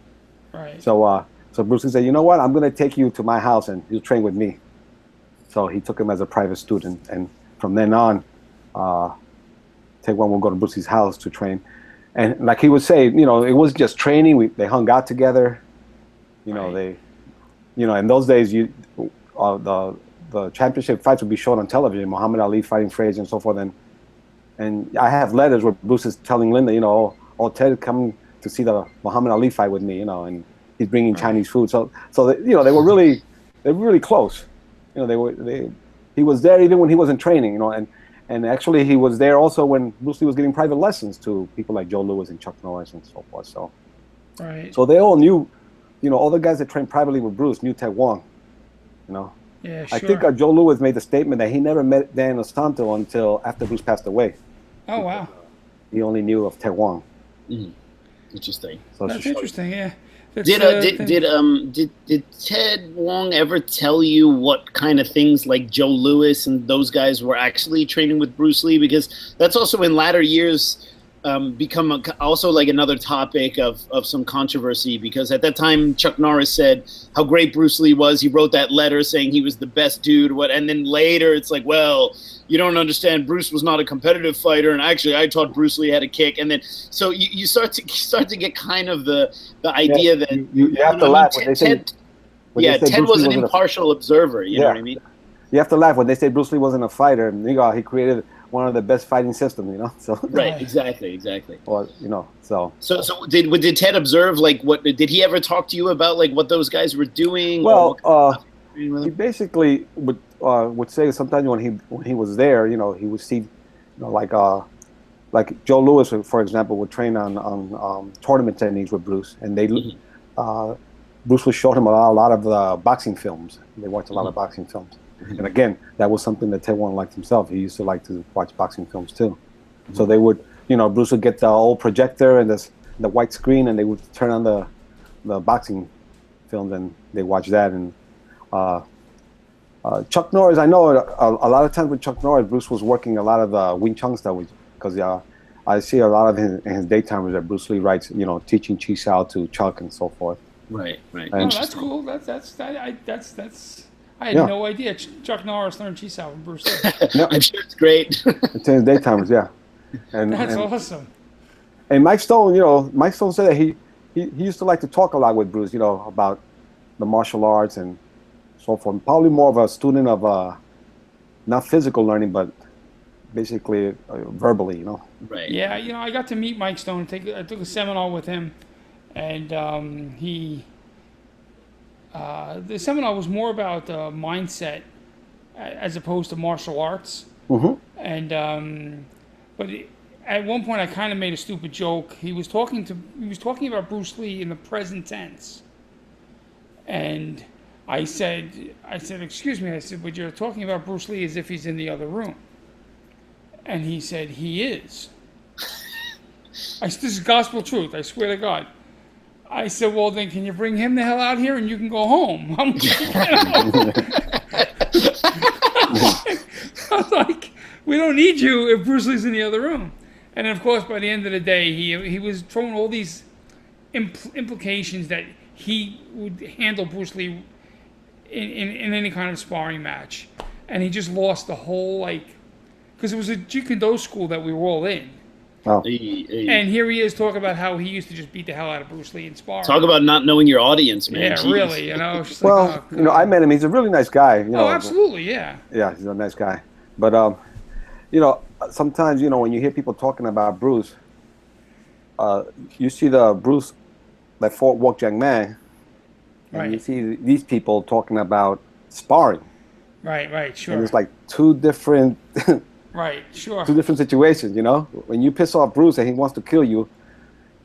Right. So, uh, so Bruce Lee said, you know what, I'm going to take you to my house and you train with me. So he took him as a private student, and from then on, uh, Ted Wong would go to Bruce Lee's house to train. And like he would say, you know, it wasn't just training. We, they hung out together. You know, Right. they, you know, in those days, you, uh, the the championship fights would be shown on television. Muhammad Ali fighting Frazier and so forth. And and I have letters where Bruce is telling Linda, you know, oh Ted, come to see the Muhammad Ali fight with me, you know, and he's bringing Chinese food. So so you know they were really they were really close. You know, they were they. He was there even when he wasn't training. You know, and and actually he was there also when Bruce Lee was giving private lessons to people like Joe Lewis and Chuck Norris and so forth. So Right. so they all knew, you know, all the guys that trained privately with Bruce knew Ted Wong. You know, yeah. Sure. I think uh, Joe Lewis made the statement that he never met Dan Inosanto until after Bruce passed away. oh wow. He only knew of Ted Wong. Interesting. So That's she- interesting. Yeah. That's, Did uh, uh, did did um did did Ted Wong ever tell you what kind of things like Joe Lewis and those guys were actually training with Bruce Lee? Because that's also in latter years um, become a, also like another topic of of some controversy. Because at that time Chuck Norris said how great Bruce Lee was. He wrote that letter saying he was the best dude. What and then later it's like, well, you don't understand. Bruce was not a competitive fighter, and actually I taught Bruce Lee how to kick. And then so you, you start to you start to get kind of the the idea that you, you, you have to laugh Ted, when they say. Ted- when yeah, they Ted Bruce was Lee an wasn't a- impartial observer. You know what I mean? You have to laugh when they say Bruce Lee wasn't a fighter. And you know, he created one of the best fighting systems. You know, so Right. Right. Exactly. Exactly. or you know, so So, so did did Ted observe like what? Did he ever talk to you about like what those guys were doing? well. what uh of stuff you were doing he basically would uh, would say sometimes when he when he was there, you know, he would see, you know, like uh, like Joe Lewis, for example, would train on on um, tournament techniques with Bruce, and they, Mhm. uh, Bruce would show him a lot, a lot of the boxing films. They watched a lot of boxing films, and again, that was something that Ted Wong liked himself. He used to like to watch boxing films too. So they would, you know, Bruce would get the old projector and this the white screen, and they would turn on the the boxing films, and they watch that and. Uh, uh, Chuck Norris, I know a, a lot of times with Chuck Norris, Bruce was working a lot of the Wing Chun stuff because uh, I see a lot of his, in his daytimers that Bruce Lee writes, you know, teaching Chi Sao to Chuck and so forth. Right. Right. Oh, that's cool. That's that's that, I, that's that's. I had Yeah. no idea Chuck Norris learned Chi Sao from Bruce Lee. No, I'm sure it's great. it's in his daytimers, yeah. And, That's and, awesome. and Mike Stone, you know, Mike Stone said that he, he, he used to like to talk a lot with Bruce, you know, about the martial arts and so forth. Probably more of a student of uh, not physical learning, but basically uh, verbally, you know. right. Yeah, you know, I got to meet Mike Stone. Take I took a seminar with him, and um, he. Uh, the seminar was more about uh, mindset as opposed to martial arts. Mhm. And um, but it, at one point, I kind of made a stupid joke. He was talking to he was talking about Bruce Lee in the present tense, and I said I said excuse me I said but you're talking about Bruce Lee as if he's in the other room, and he said he is. I, this is gospel truth. I swear to God. I said, well, then can you bring him the hell out here and you can go home? I'm, I was like, we don't need you if Bruce Lee's in the other room. And of course, by the end of the day, he he was throwing all these impl- implications that he would handle Bruce Lee in, in, in any kind of sparring match, and he just lost the whole like, because it was a Jeet Kune Do school that we were all in. Oh. Hey, hey. And here he is talking about how he used to just beat the hell out of Bruce Lee in sparring. Talk about not knowing your audience, man. yeah, Jeez. really, you know. it's just like, Well, oh, you know, I met him. He's a really nice guy. You know, oh, absolutely, yeah. yeah, he's a nice guy. But um, you know, sometimes you know when you hear people talking about Bruce, uh, you see the Bruce that fought Wong Jack Man, and you see these people talking about sparring, Right, right, and sure. it's like two different right, sure. two different situations. You know, when you piss off Bruce and he wants to kill you,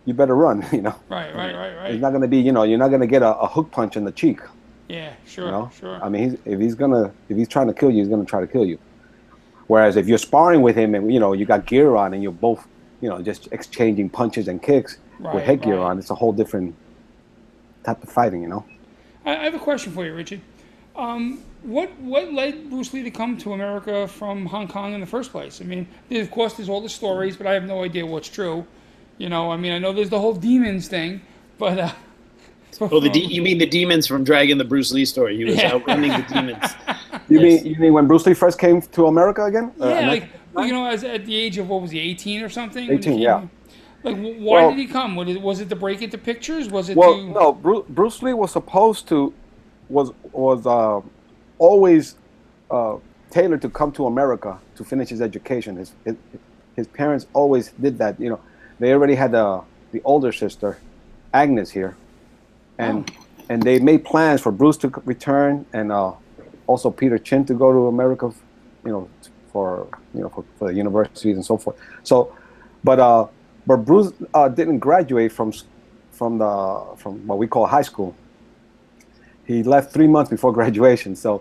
you better run. You know, Right, right, right, it's right. not gonna be you know you're not gonna get a, a hook punch in the cheek. Yeah, sure, You know, sure. I mean, he's, if he's gonna if he's trying to kill you, he's gonna try to kill you. Whereas if you're sparring with him and you know you got gear on and you're both you know just exchanging punches and kicks Right, with headgear right. on, it's a whole different type of fighting. You know. I, I have a question for you, Richard. Um, what what led Bruce Lee to come to America from Hong Kong in the first place? I mean, of course, there's all the stories, but I have no idea what's true. You know, I mean, I know there's the whole demons thing, but uh, Oh, the de- you mean the demons from Dragon, the Bruce Lee story? He was Yeah. outrunning the demons. You Yes. mean you mean when Bruce Lee first came to America again? Uh, yeah, and like well, you know, as at the age of what was he, 18 or something? 18, came yeah. Like, why Well- did he come? Was it, was it to break into pictures? Was it Well, to? no, Bruce, Bruce Lee was supposed to was was uh, always uh, tailored to come to America to finish his education. His, his his parents always did that. You know, they already had the the older sister, Agnes here, and and they made plans for Bruce to return and uh, also Peter Chin to go to America. You know, for you know for, for the universities and so forth. So, but uh, but Bruce uh, didn't graduate from from the from what we call high school. He left three months before graduation, so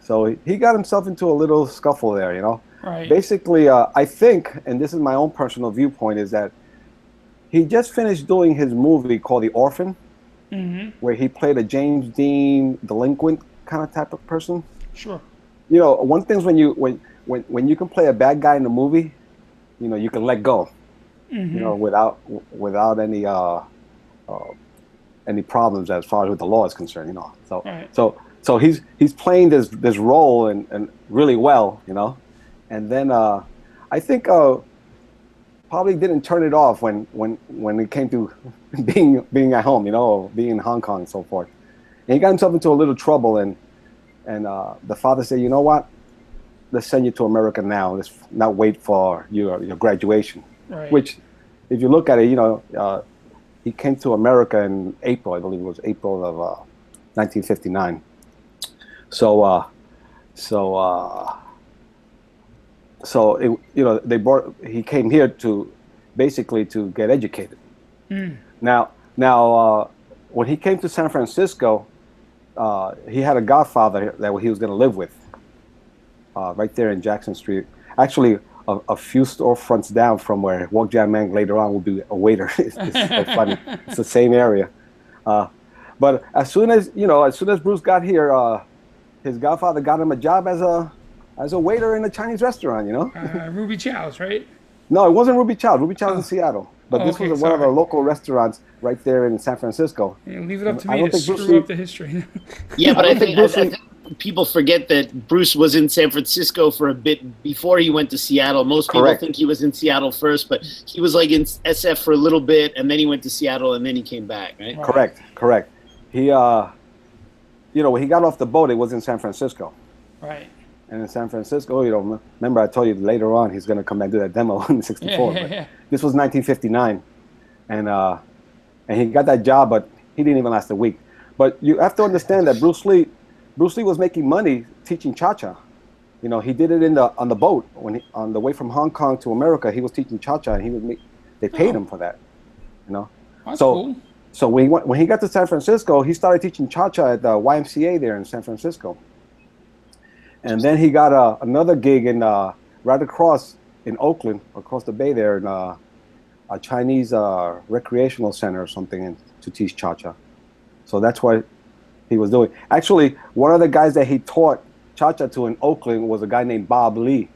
so he got himself into a little scuffle there, you know. right. Basically, uh, I think, and this is my own personal viewpoint, is that he just finished doing his movie called The Orphan, hmm where he played a James Dean delinquent kind of type of person. Sure. You know, one thing's when you when when when you can play a bad guy in a movie, you know, you can let go. hmm you know, without without any uh, uh, any problems as far as with the law is concerned, you know. So Right. so so he's he's playing this this role and, and really well, you know, and then uh, I think uh, probably didn't turn it off when when when it came to being being at home, you know, being in Hong Kong and so forth. And he got himself into a little trouble, and and uh, the father said, you know what, let's send you to America now. Let's not wait for your your graduation Right. which if you look at it, you know, uh, he came to America in April, I believe it was April of uh, 1959. So, uh, so, uh, so it, you know, they brought. He came here to basically to get educated. Mm. Now, now, uh, when he came to San Francisco, uh, he had a godfather that he was going to live with, uh, right there in Jackson Street. Actually, a, a few storefronts down from where Wong Jack Man later on will be a waiter. it's, it's funny. It's the same area. Uh, but as soon as you know, as soon as Bruce got here, uh, his godfather got him a job as a as a waiter in a Chinese restaurant. You know. Uh, Ruby Chow's, right? No, it wasn't Ruby Chow's. Ruby Chow's in Seattle. But Oh, this okay, was one of our local restaurants right there in San Francisco. Yeah, leave it up to I me don't to think Bruce screw Lee- up the history. Yeah, but I I think, think I, Bruce I Lee- think people forget that Bruce was in San Francisco for a bit before he went to Seattle. Most people think he was in Seattle first, but he was like in SF for a little bit, and then he went to Seattle, and then he came back. Right? Right. Correct, correct. He, uh, you know, when he got off the boat, it was in San Francisco. right. And in San Francisco, you know, remember I told you later on he's going to come back and do that demo in '64. yeah, but yeah. This was 1959, and uh, and he got that job, but he didn't even last a week. But you have to understand that Bruce Lee, Bruce Lee was making money teaching cha-cha. You know, he did it in the on the boat when he, on the way from Hong Kong to America. He was teaching cha-cha, and he would make. They paid Oh. him for that. You know. That's So- cool. So when he, went, when he got to San Francisco, he started teaching cha-cha at the YMCA there in San Francisco. And then he got uh, another gig in uh, right across in Oakland, across the bay there, in uh, a Chinese uh, recreational center or something, and to teach cha-cha. So that's what he was doing. Actually, one of the guys that he taught cha-cha to in Oakland was a guy named Bob Lee,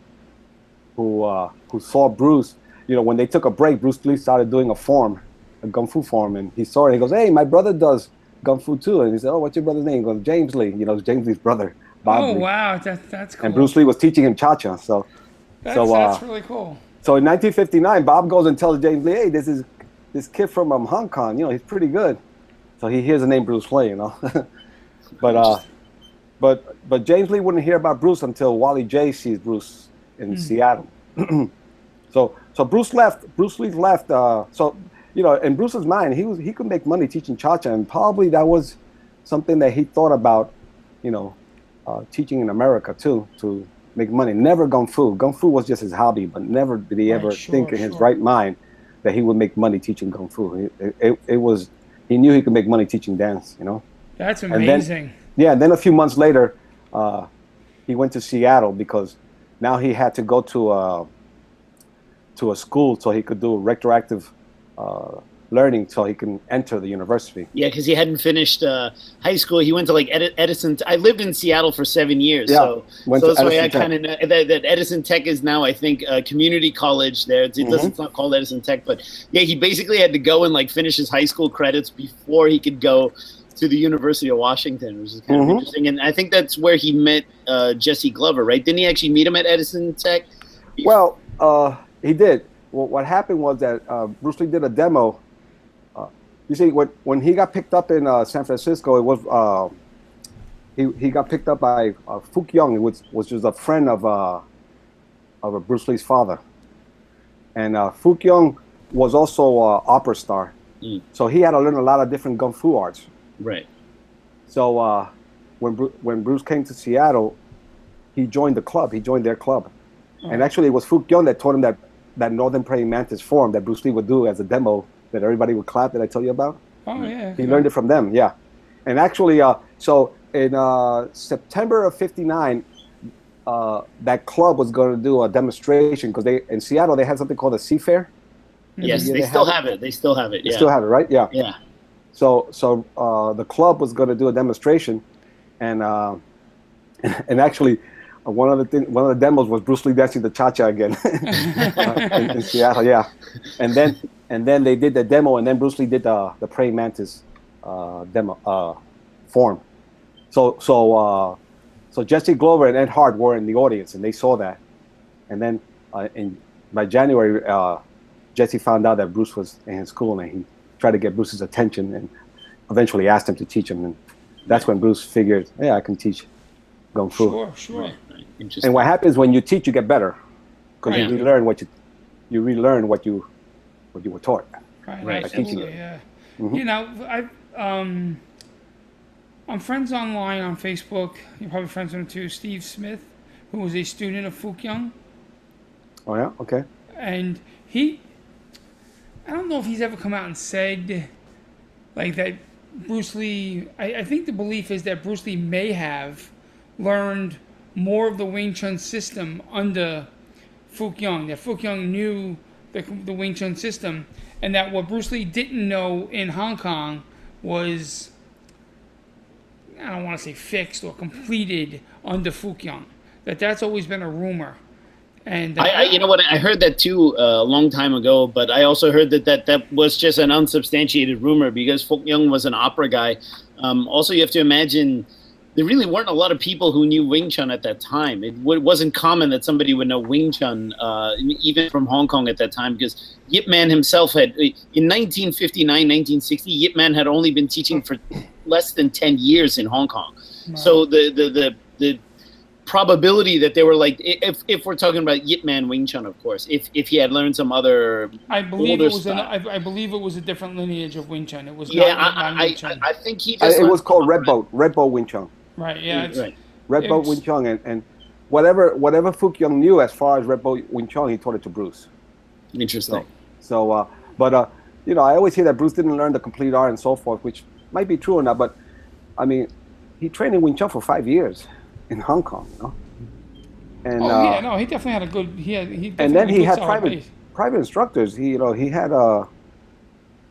who uh, who saw Bruce. You know, when they took a break, Bruce Lee started doing a form, a gung fu form, and he saw it. He goes, "Hey, my brother does gung fu too." And he said, "Oh, what's your brother's name?" He goes, "James Lee." You know, James Lee's brother, Bob oh Lee. wow, that, that's cool. And Bruce Lee was teaching him cha-cha. So, that's, so, uh, that's really cool. so in 1959, Bob goes and tells James Lee, "Hey, this is this kid from um, Hong Kong. You know, he's pretty good." So he hears the name Bruce Lee. You know, but uh, but but James Lee wouldn't hear about Bruce until Wally Jay sees Bruce in Seattle. so so Bruce left. Bruce Lee left. Uh, so you know, in Bruce's mind, he was he could make money teaching cha cha, and probably that was something that he thought about, you know, uh, teaching in America too to make money. Never gung fu. Gung fu was just his hobby, but never did he Right, ever sure, think in his right mind that he would make money teaching kung fu. It, it, it was he knew he could make money teaching dance. You know. That's then- amazing. Yeah, and then a few months later, uh, he went to Seattle because now he had to go to a, to a school so he could do retroactive uh, learning so he can enter the university. Yeah, because he hadn't finished uh, high school. He went to like Edi- Edison. I lived in Seattle for seven years, Yeah, so, went so to that's why I kind of know that, that Edison Tech is now, I think, a community college there. It's, it doesn't Mm-hmm. it's not called Edison Tech, but yeah, he basically had to go and like finish his high school credits before he could go to the University of Washington, which is kind of Mhm. interesting. And I think that's where he met uh, Jesse Glover, right? Didn't he actually meet him at Edison Tech? Well, uh, he did. Well, what happened was that uh, Bruce Lee did a demo. Uh, you see, when when he got picked up in uh, San Francisco, it was uh, he he got picked up by uh, Fook Young, which which was a friend of uh, of uh, Bruce Lee's father, and uh, Fook Young was also an opera star, Mm. so he had to learn a lot of different kung fu arts. Right. So uh, when Bru- when Bruce came to Seattle, he joined the club. He joined their club, and actually it was Fook Young that taught him that that Northern Praying Mantis form that Bruce Lee would do as a demo that everybody would clap that I tell you about. Oh yeah. He learned it from them, yeah. And actually, uh, so in uh, September of '59, uh, that club was going to do a demonstration because they in Seattle they had something called a Sea Fair. Yes, Yeah, they, they still have have it. They still have it. They still have it, right? Yeah. yeah. So so uh, the club was going to do a demonstration, and uh, and actually. uh, One of the thing, one of the demos was Bruce Lee dancing the cha cha again uh, in, in Seattle, yeah. And then and then they did the demo, and then Bruce Lee did the the praying mantis uh, demo form. So so so Jesse Glover and Ed Hart were in the audience, and they saw that. And then uh, in by January, uh, Jesse found out that Bruce was in his school, and he tried to get Bruce's attention, and eventually asked him to teach him. And that's when Bruce figured, yeah, I can teach kung fu. Sure, sure. Right. right. Interesting. And what happens when you teach, you get better, because Right. you relearn what you you relearn what you what you were taught. Right, Right. absolutely, yeah. You know, I um, I'm friends online on Facebook. You're probably friends with him too. Steve Smith, who was a student of Fook Young, Oh yeah, okay. and he, I don't know if he's ever come out and said, like that. Bruce Lee. I, I think the belief is that Bruce Lee may have learned more of the Wing Chun system under Fook Young. That Fook Young knew the, the Wing Chun system, and that what Bruce Lee didn't know in Hong Kong was, I don't want to say fixed or completed under Fook Young. That that's always been a rumor. And uh, I, I, you know what? I heard that too uh, a long time ago, but I also heard that that, that was just an unsubstantiated rumor because Fook Young was an opera guy. Um, also, you have to imagine there really weren't a lot of people who knew Wing Chun at that time. It w- wasn't common that somebody would know Wing Chun, uh, even from Hong Kong at that time, because Yip Man himself had, in 1959, 1960, Yip Man had only been teaching for less than 10 years in Hong Kong. So the, the, the, the probability that they were like if if we're talking about Yip Man Wing Chun, of course, if if he had learned some other I believe older it was an. I, I believe it was a different lineage of Wing Chun. It was yeah, not, I, not I, Wing Chun. I, I think he Uh, just it was called Red Boat, Red Boat Wing Chun. right? Yeah. It's, right. Red Boat Wing Chun, and, and whatever whatever Fook Young knew as far as Red Boat Wing Chun, he taught it to Bruce. Interesting. So, uh, but uh, you know, I always hear that Bruce didn't learn the complete art and so forth, which might be true or not. But I mean, he trained in Wing Chun for five years in Hong Kong, you know. And oh uh, yeah, no, he definitely had a good. He had. He and then he had private base. private instructors. He, you know, he had uh,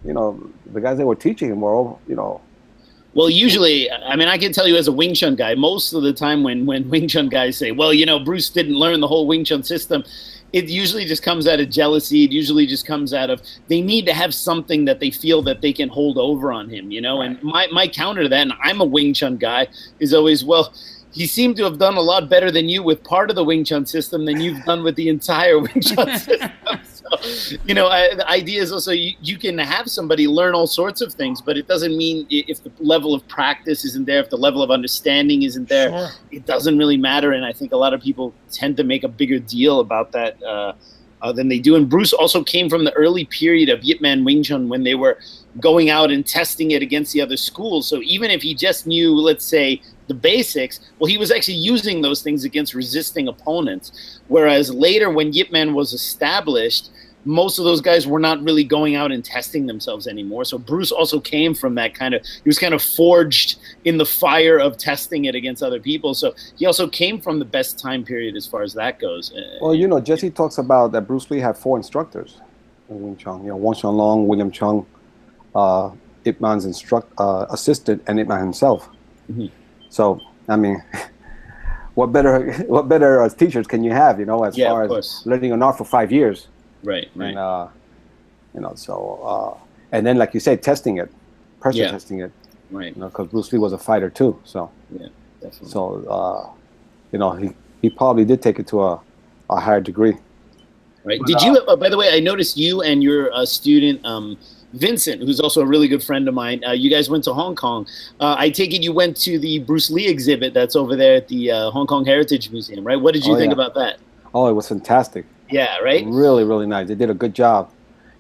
you know, the guys that were teaching him were all, you know, Well, usually, I mean, I can tell you as a Wing Chun guy, most of the time when when Wing Chun guys say, "Well, you know, Bruce didn't learn the whole Wing Chun system," it usually just comes out of jealousy. It usually just comes out of they need to have something that they feel that they can hold over on him, you know. And my my counter to that, and I'm a Wing Chun guy, is always, well. He seemed to have done a lot better than you with part of the Wing Chun system than you've done with the entire Wing Chun system. So, you know, I, the idea is also you, you can have somebody learn all sorts of things, but it doesn't mean if the level of practice isn't there, if the level of understanding isn't there, Sure. it doesn't really matter. And I think a lot of people tend to make a bigger deal about that uh, uh, than they do. And Bruce also came from the early period of Yip Man Wing Chun when they were going out and testing it against the other schools. So even if he just knew, let's say, the basics, well, he was actually using those things against resisting opponents. Whereas later, when Yip Man was established, most of those guys were not really going out and testing themselves anymore. So Bruce also came from that kind of he was kind of forged in the fire of testing it against other people. So he also came from the best time period as far as that goes. Well, you know, Jesse talks about that Bruce Lee had four instructors in Wing Chun. You know, Wong Shun Leung, William Cheung, uh, Ip Man's instruct uh, assistant, and Ip Man himself. Mhm. So, I mean, what better what better uh, teachers can you have? You know, as Yeah, far as course. learning an art for five years, right, right. and uh, you know, so uh, and then like you say, testing it, pressure Yeah. testing it. right. You know, because Bruce Lee was a fighter too. So, Definitely. so uh, you know, he he probably did take it to a a higher degree. Right. Did you? Uh, by the way, I noticed you and your uh, student um, Vincent, who's also a really good friend of mine. Uh, you guys went to Hong Kong. Uh, I take it you went to the Bruce Lee exhibit that's over there at the uh, Hong Kong Heritage Museum, right? What did you Oh, think yeah. about that? Oh, it was fantastic. Yeah. Right. Really, really nice. They did a good job.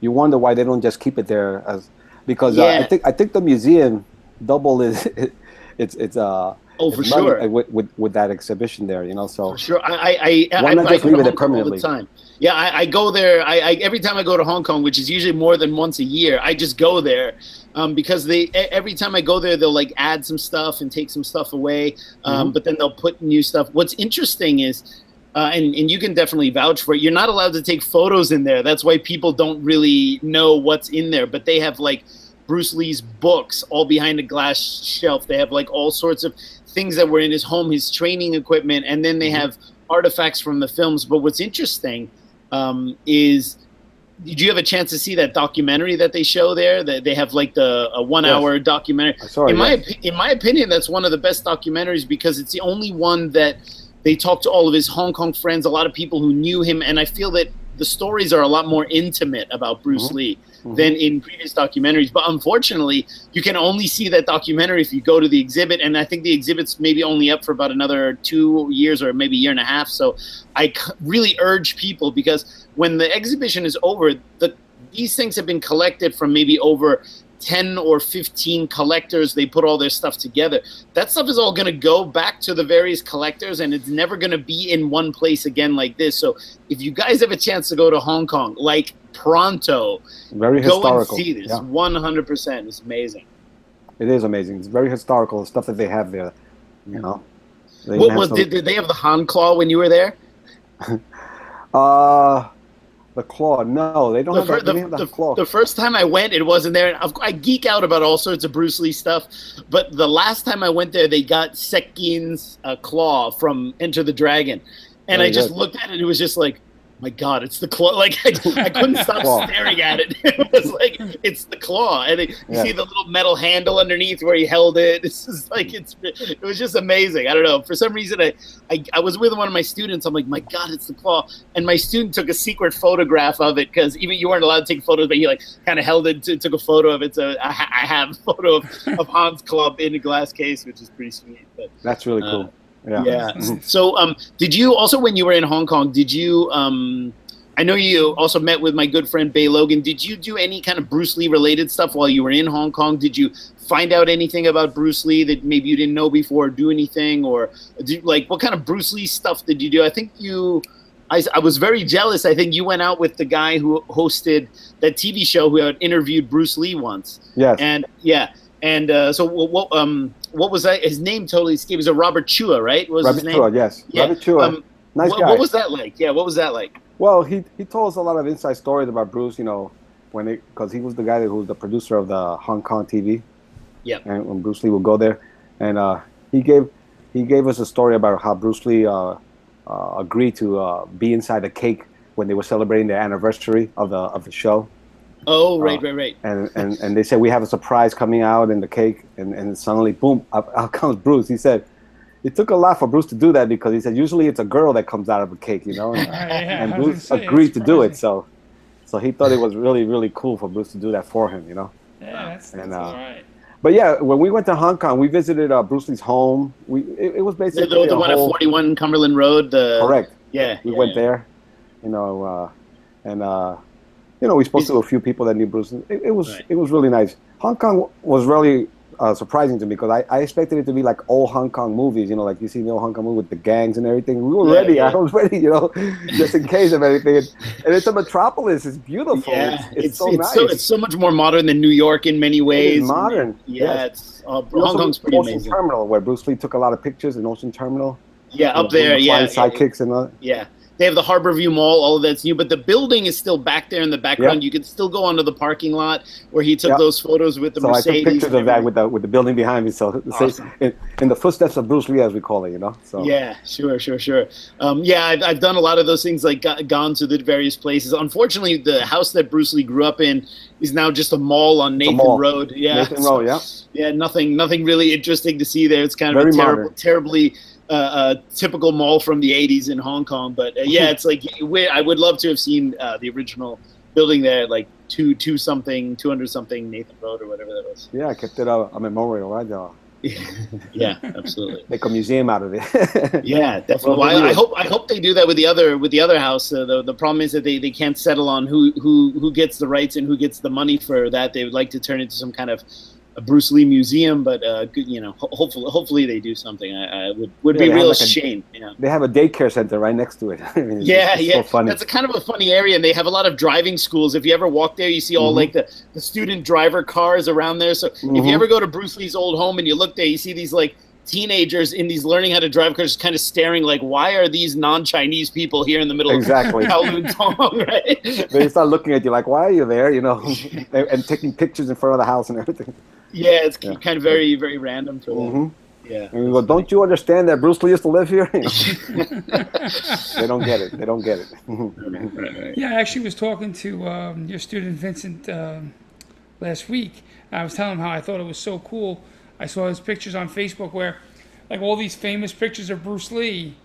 You wonder why they don't just keep it there as because uh, I think I think the museum doubled is it's it's uh Oh, for sure. with, with with that exhibition there. You know, so For sure. I I I, Why I, not I just go leave it there all the permanently? time. Yeah, I, I go there. I, I every time I go to Hong Kong, which is usually more than once a year, I just go there um, because they every time I go there, they'll like add some stuff and take some stuff away, um, Mhm. but then they'll put new stuff. What's interesting is. Uh, and, and you can definitely vouch for it. You're not allowed to take photos in there. That's why people don't really know what's in there. But they have like Bruce Lee's books all behind a glass shelf. They have like all sorts of things that were in his home, his training equipment, and then they Mhm. have artifacts from the films. But what's interesting um, is, did you have a chance to see that documentary that they show there? That they have like the a one hour documentary. It. In my yes. opi- in my opinion, that's one of the best documentaries because it's the only one that they talk to all of his Hong Kong friends, a lot of people who knew him, and I feel that the stories are a lot more intimate about Bruce Mhm. Lee Mhm. than in previous documentaries. But unfortunately, you can only see that documentary if you go to the exhibit, and I think the exhibit's maybe only up for about another two years or maybe a year and a half. So I c- really urge people because when the exhibition is over, the these things have been collected from maybe over 10 or 15 collectors they put all their stuff together that stuff is all going to go back to the various collectors and it's never going to be in one place again like this so if you guys have a chance to go to hong kong like pronto very go historical. and see this Yeah, 100% it's amazing it is amazing. It's very historical the stuff that they have there. You know. They what was did, did they have the han claw when you were there uh the claw? No, they don't the, have, fir- that, the, have the- claw. the first time I went, it wasn't there. And I geek out about all sorts of Bruce Lee stuff, but the last time I went there, they got Sekin's uh, claw from Enter the Dragon, and Very I just good. looked at it. and It was just like, my God, it's the claw! Like I, I couldn't stop Claw. staring at it. It was like it's the claw, and it, you Yeah. see the little metal handle underneath where he held it. It's just like it's. It was just amazing. I don't know. For some reason, I, I I was with one of my students. I'm like, my God, it's the claw and my student took a secret photograph of it because even you weren't allowed to take photos, but he like kind of held it, t- took a photo of it. So I, I have a photo of, of Han's claw in a glass case, which is pretty sweet. But That's really Uh, cool. Yeah. yeah. So um, did you also when you were in Hong Kong? Did you um? I know you also met with my good friend Bey Logan. Did you do any kind of Bruce Lee related stuff while you were in Hong Kong? Did you find out anything about Bruce Lee that maybe you didn't know before, or do anything, or do, like what kind of Bruce Lee stuff did you do? I think you, I, I was very jealous. I think you went out with the guy who hosted that TV show who had interviewed Bruce Lee once, Yes. and yeah, and uh, so what, what um what was that? His name totally escaped. It was a Robert Chua, right? Was Rabbit his name? Chua, yes. Yeah, Rabbit Chua. Um, nice what, guy. what was that like? Yeah, what was that like? Well, he he told us a lot of inside stories about Bruce. You know, when it because he was the guy who was the producer of the Hong Kong TV. Yeah. And when Bruce Lee would go there, and uh, he gave he gave us a story about how Bruce Lee uh, uh, agreed to uh, be inside the cake when they were celebrating the anniversary of the of the show. Oh, right, Uh, right, right. And, and, and they said we have a surprise coming out in the cake, and, and suddenly, boom, out, out comes Bruce. He said, it took a lot for Bruce to do that because he said usually it's a girl that comes out of a cake, you know. And, yeah, and Bruce say, agreed to do it. So, so he thought it was really, really cool for Bruce to do that for him, you know. Yeah, that's, that's And, uh, all right. but yeah, when we went to Hong Kong, we visited uh, Bruce Lee's home. We it, it was basically the, the a one at 41 Cumberland Road. The correct. Yeah, We yeah, went yeah. there, you know, uh, and uh, you know we spoke to a few people that knew Bruce. It, it was Right. it was really nice. Hong Kong was really uh, surprising to me because I, I expected it to be like old Hong Kong movies, you know, like you see the old Hong Kong movie with the gangs and everything. We were Yeah, ready. yeah. I was ready, you know, just in case of anything. And, and it's a metropolis. It's beautiful. Yeah, it's, it's, so it's nice. so it's so much more modern than New York in many ways. And, modern, Yeah, yes. it's uh, We also Hong Kong's pretty Ocean amazing. Terminal, where Bruce Lee took a lot of pictures in Ocean Terminal. Yeah, up know, there. the yeah, sidekicks and all. yeah. They have the Harbor View Mall. All of that's new, but the building is still back there in the background. Yeah. You can still go onto the parking lot where he took Yeah. those photos with the So I took pictures of that with the with the building behind me. So Awesome. in, in the footsteps of Bruce Lee, as we call it, you know. So Yeah, sure, sure, sure. Um, yeah, I've, I've done a lot of those things, like gone to the various places. Unfortunately, the house that Bruce Lee grew up in is now just a mall on Nathan mall. Road. Yeah, Nathan so- Road, yeah. yeah, nothing, nothing really interesting to see there. It's kind of Very a terrible, terribly uh, uh, typical mall from the '80s in Hong Kong. But uh, yeah, it's like I would love to have seen uh, the original building there, like two, two something, two hundred something Nathan Road or whatever that was. Yeah, I kept it a, a memorial, right? Uh, yeah, absolutely. make a museum out of it. Yeah, definitely. Well, Well, I, I hope I hope they do that with the other with the other house. Uh, the the problem is that they, they can't settle on who who who gets the rights and who gets the money for that. They would like to turn it into some kind of a Bruce Lee museum, but uh, you know, hopefully hopefully they do something. I, I would would Yeah, be real like a- shame. Yeah. they have a daycare center right next to it. I mean, it's- Yeah, it's yeah, So funny. that's a kind of a funny area, and they have a lot of driving schools. If you ever walk there, you see all Mhm. like the, the student driver cars around there. So if Mhm. you ever go to Bruce Lee's old home and you look there, you see these like teenagers in these learning how to drive cars, kind of staring like, why are these non-Chinese people here in the middle Exactly. of Kowloon Tong, right? they start looking at you like, "Why are you there?" You know, and, and taking pictures in front of the house and everything. Yeah, it's Yeah. kind of very, very random for them. hmm Yeah. And you go, "Don't you understand that Bruce Lee used to live here?" You know? they don't get it. They don't get it. Right, right. Yeah, I actually was talking to um, your student Vincent um, last week. I was telling him how I thought it was so cool. I saw his pictures on Facebook where, like, all these famous pictures of Bruce Lee.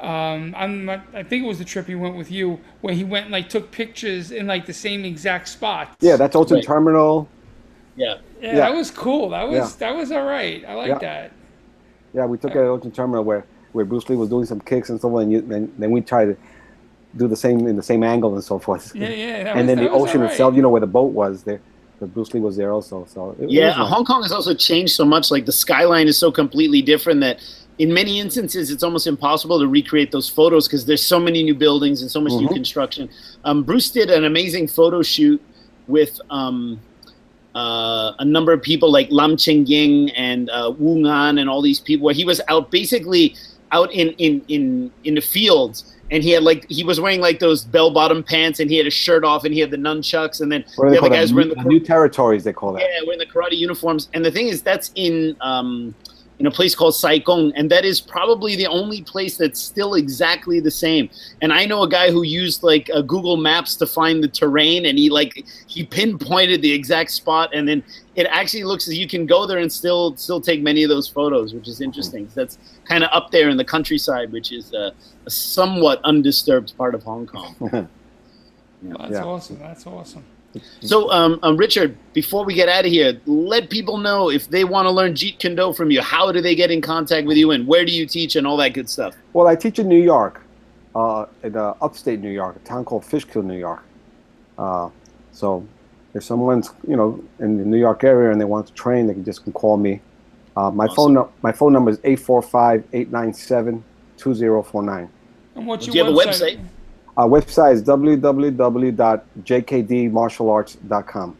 Um, I'm not, I think it was the trip he went with you, where he went and, like took pictures in like the same exact spot. yeah, that's Ocean Right. Terminal. Yeah. yeah, yeah. that was cool. That was Yeah. that was all right. I like Yeah. that. Yeah, we took it at Ocean Terminal where, where Bruce Lee was doing some kicks and so on, and, you, and then we tried to do the same in the same angle and so forth. Yeah, yeah. That was, and then the was ocean all right. itself, you know, where the boat was there, the Bruce Lee was there also. So it, it Yeah, was nice. Hong Kong has also changed so much. Like the skyline is so completely different that in many instances it's almost impossible to recreate those photos because there's so many new buildings and so much new Mhm. construction. Um, Bruce did an amazing photo shoot with um, uh, a number of people like Lam Ching Ying and uh, Wu Ngan and all these people where he was out basically out in in in in the fields. And he had like he was wearing like those bell bottom pants, and he had his shirt off, and he had the nunchucks, and then the other guys that? were in the New, new territories, they call that. yeah, we're in the karate uniforms. And the thing is, that's in um, in a place called Sai Kung, and that is probably the only place that's still exactly the same. And I know a guy who used like uh, Google Maps to find the terrain, and he like he pinpointed the exact spot, and then it actually looks as you can go there and still still take many of those photos, which is interesting. That's kind of up there in the countryside, which is uh, a somewhat undisturbed part of Hong Kong. That's Yeah. awesome. That's awesome. So, um, um, Richard, before we get out of here, let people know if they want to learn Jeet Kune Do from you, how do they get in contact with you, and where do you teach, and all that good stuff. Well, I teach in New York, uh, in uh, upstate New York, a town called Fishkill, New York. Uh, so if someone's you know in the New York area and they want to train, they can just can call me. Uh, my Awesome. phone nu- my phone number is 845-897-2049. And what's Do your you have a website? Our website is www.jkdmartialarts.com.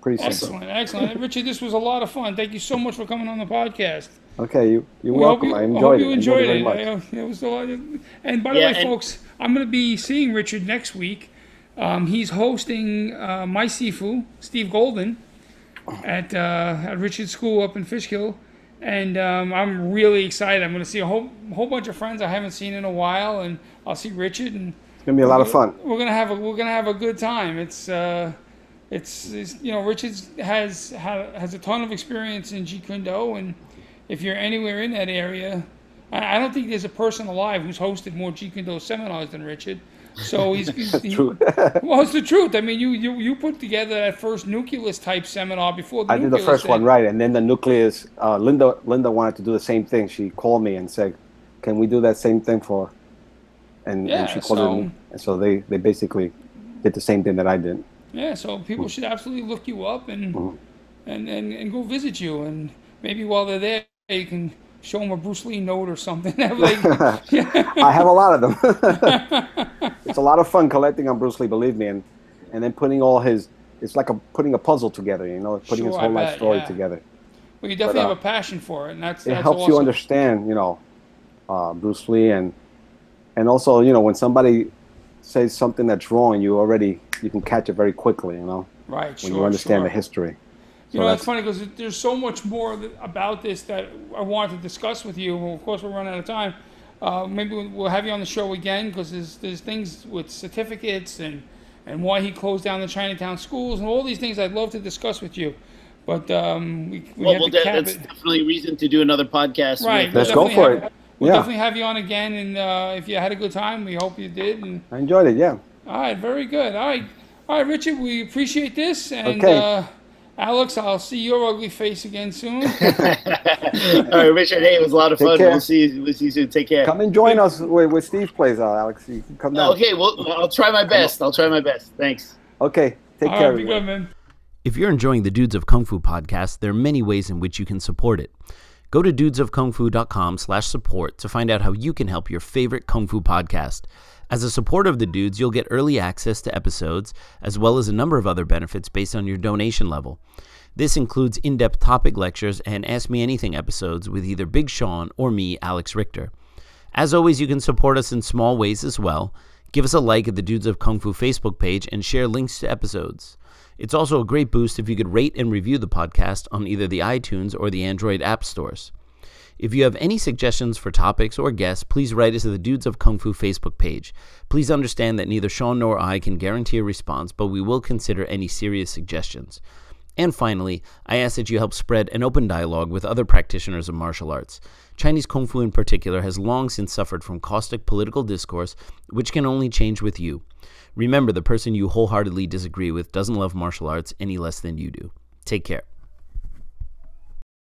Pretty simple. Excellent, excellent. Richard, this was a lot of fun. Thank you so much for coming on the podcast. Okay, you you're We welcome. you- I hope enjoyed you it. enjoyed very it. much. I- it was a lot of- and by the Yeah, way, and- folks, I'm going to be seeing Richard next week. Um, he's hosting uh, my Sifu, Steve Golden, at uh, at Richard's school up in Fishkill, and um, I'm really excited. I'm going to see a whole whole bunch of friends I haven't seen in a while, and I'll see Richard, and It's gonna be a lot of fun. we're gonna have a we're gonna have a good time. It's uh, it's, it's you know Richards has ha, has a ton of experience in Jeet Kune Do, and if you're anywhere in that area, I, I don't think there's a person alive who's hosted more Jeet Kune Do seminars than Richard. So he's, he's he- well, it's the truth. I mean, you you, you put together that first nucleus type seminar before the I did the first thing. one right, and then the nucleus. Uh, Linda Linda wanted to do the same thing. She called me and said, "Can we do that same thing for?" And, Yeah, and she called so- it. And so they they basically did the same thing that I did. Yeah, so people should absolutely look you up and Mm-hmm. and, and and go visit you, and maybe while they're there, you can show them a Bruce Lee note or something. like, I have a lot of them. it's a lot of fun collecting on Bruce Lee, believe me, and and then putting all his. It's like a putting a puzzle together, you know, putting his whole I life story yeah. together. well, you definitely But, uh, have a passion for it, and that's it that's helps awesome. you understand, you know, uh, Bruce Lee, and and also, you know, when somebody says something that's wrong, you already you can catch it very quickly, you know, right? when Sure, you understand sure. the history. You know, it's funny because there's so much more th- about this that I wanted to discuss with you. Well, of course, we're running out of time. Uh, maybe we'll- we'll have you on the show again because there's there's things with certificates and and why he closed down the Chinatown schools and all these things I'd love to discuss with you. But um, we, we Well, have well to that, cap that's it. definitely a reason to do another podcast. Right. Let's go for have- it. We'll Yeah. definitely have you on again, and uh, if you had a good time, we hope you did. And I enjoyed it, yeah. all right, very good. All right, all right, Richard, we appreciate this, and Okay. uh, Alex, I'll see your ugly face again soon. All right, Richard. Hey, it was a lot of Take fun. care. We'll see. You, we'll see you soon. Take care. Come and join us with, with Steve plays, uh, Alex. You can come down. Okay, well, I'll try my best. I'll try my best. Thanks. Okay, take all care. right, be everyone. good, man. If you're enjoying the Dudes of Kung Fu podcast, there are many ways in which you can support it. Go to dudesofkungfu.com slash support to find out how you can help your favorite Kung Fu podcast. As a supporter of the Dudes, you'll get early access to episodes, as well as a number of other benefits based on your donation level. This includes in depth topic lectures and Ask Me Anything episodes with either Big Sean or me, Alex Richter. As always, you can support us in small ways as well. Give us a like at the Dudes of Kung Fu Facebook page and share links to episodes. It's also a great boost if you could rate and review the podcast on either the iTunes or the Android app stores. If you have any suggestions for topics or guests, please write us at the Dudes of Kung Fu Facebook page. Please understand that neither Sean nor I can guarantee a response, but we will consider any serious suggestions. And finally, I ask that you help spread an open dialogue with other practitioners of martial arts. Chinese Kung Fu, in particular, has long since suffered from caustic political discourse, which can only change with you. Remember, the person you wholeheartedly disagree with doesn't love martial arts any less than you do. Take care.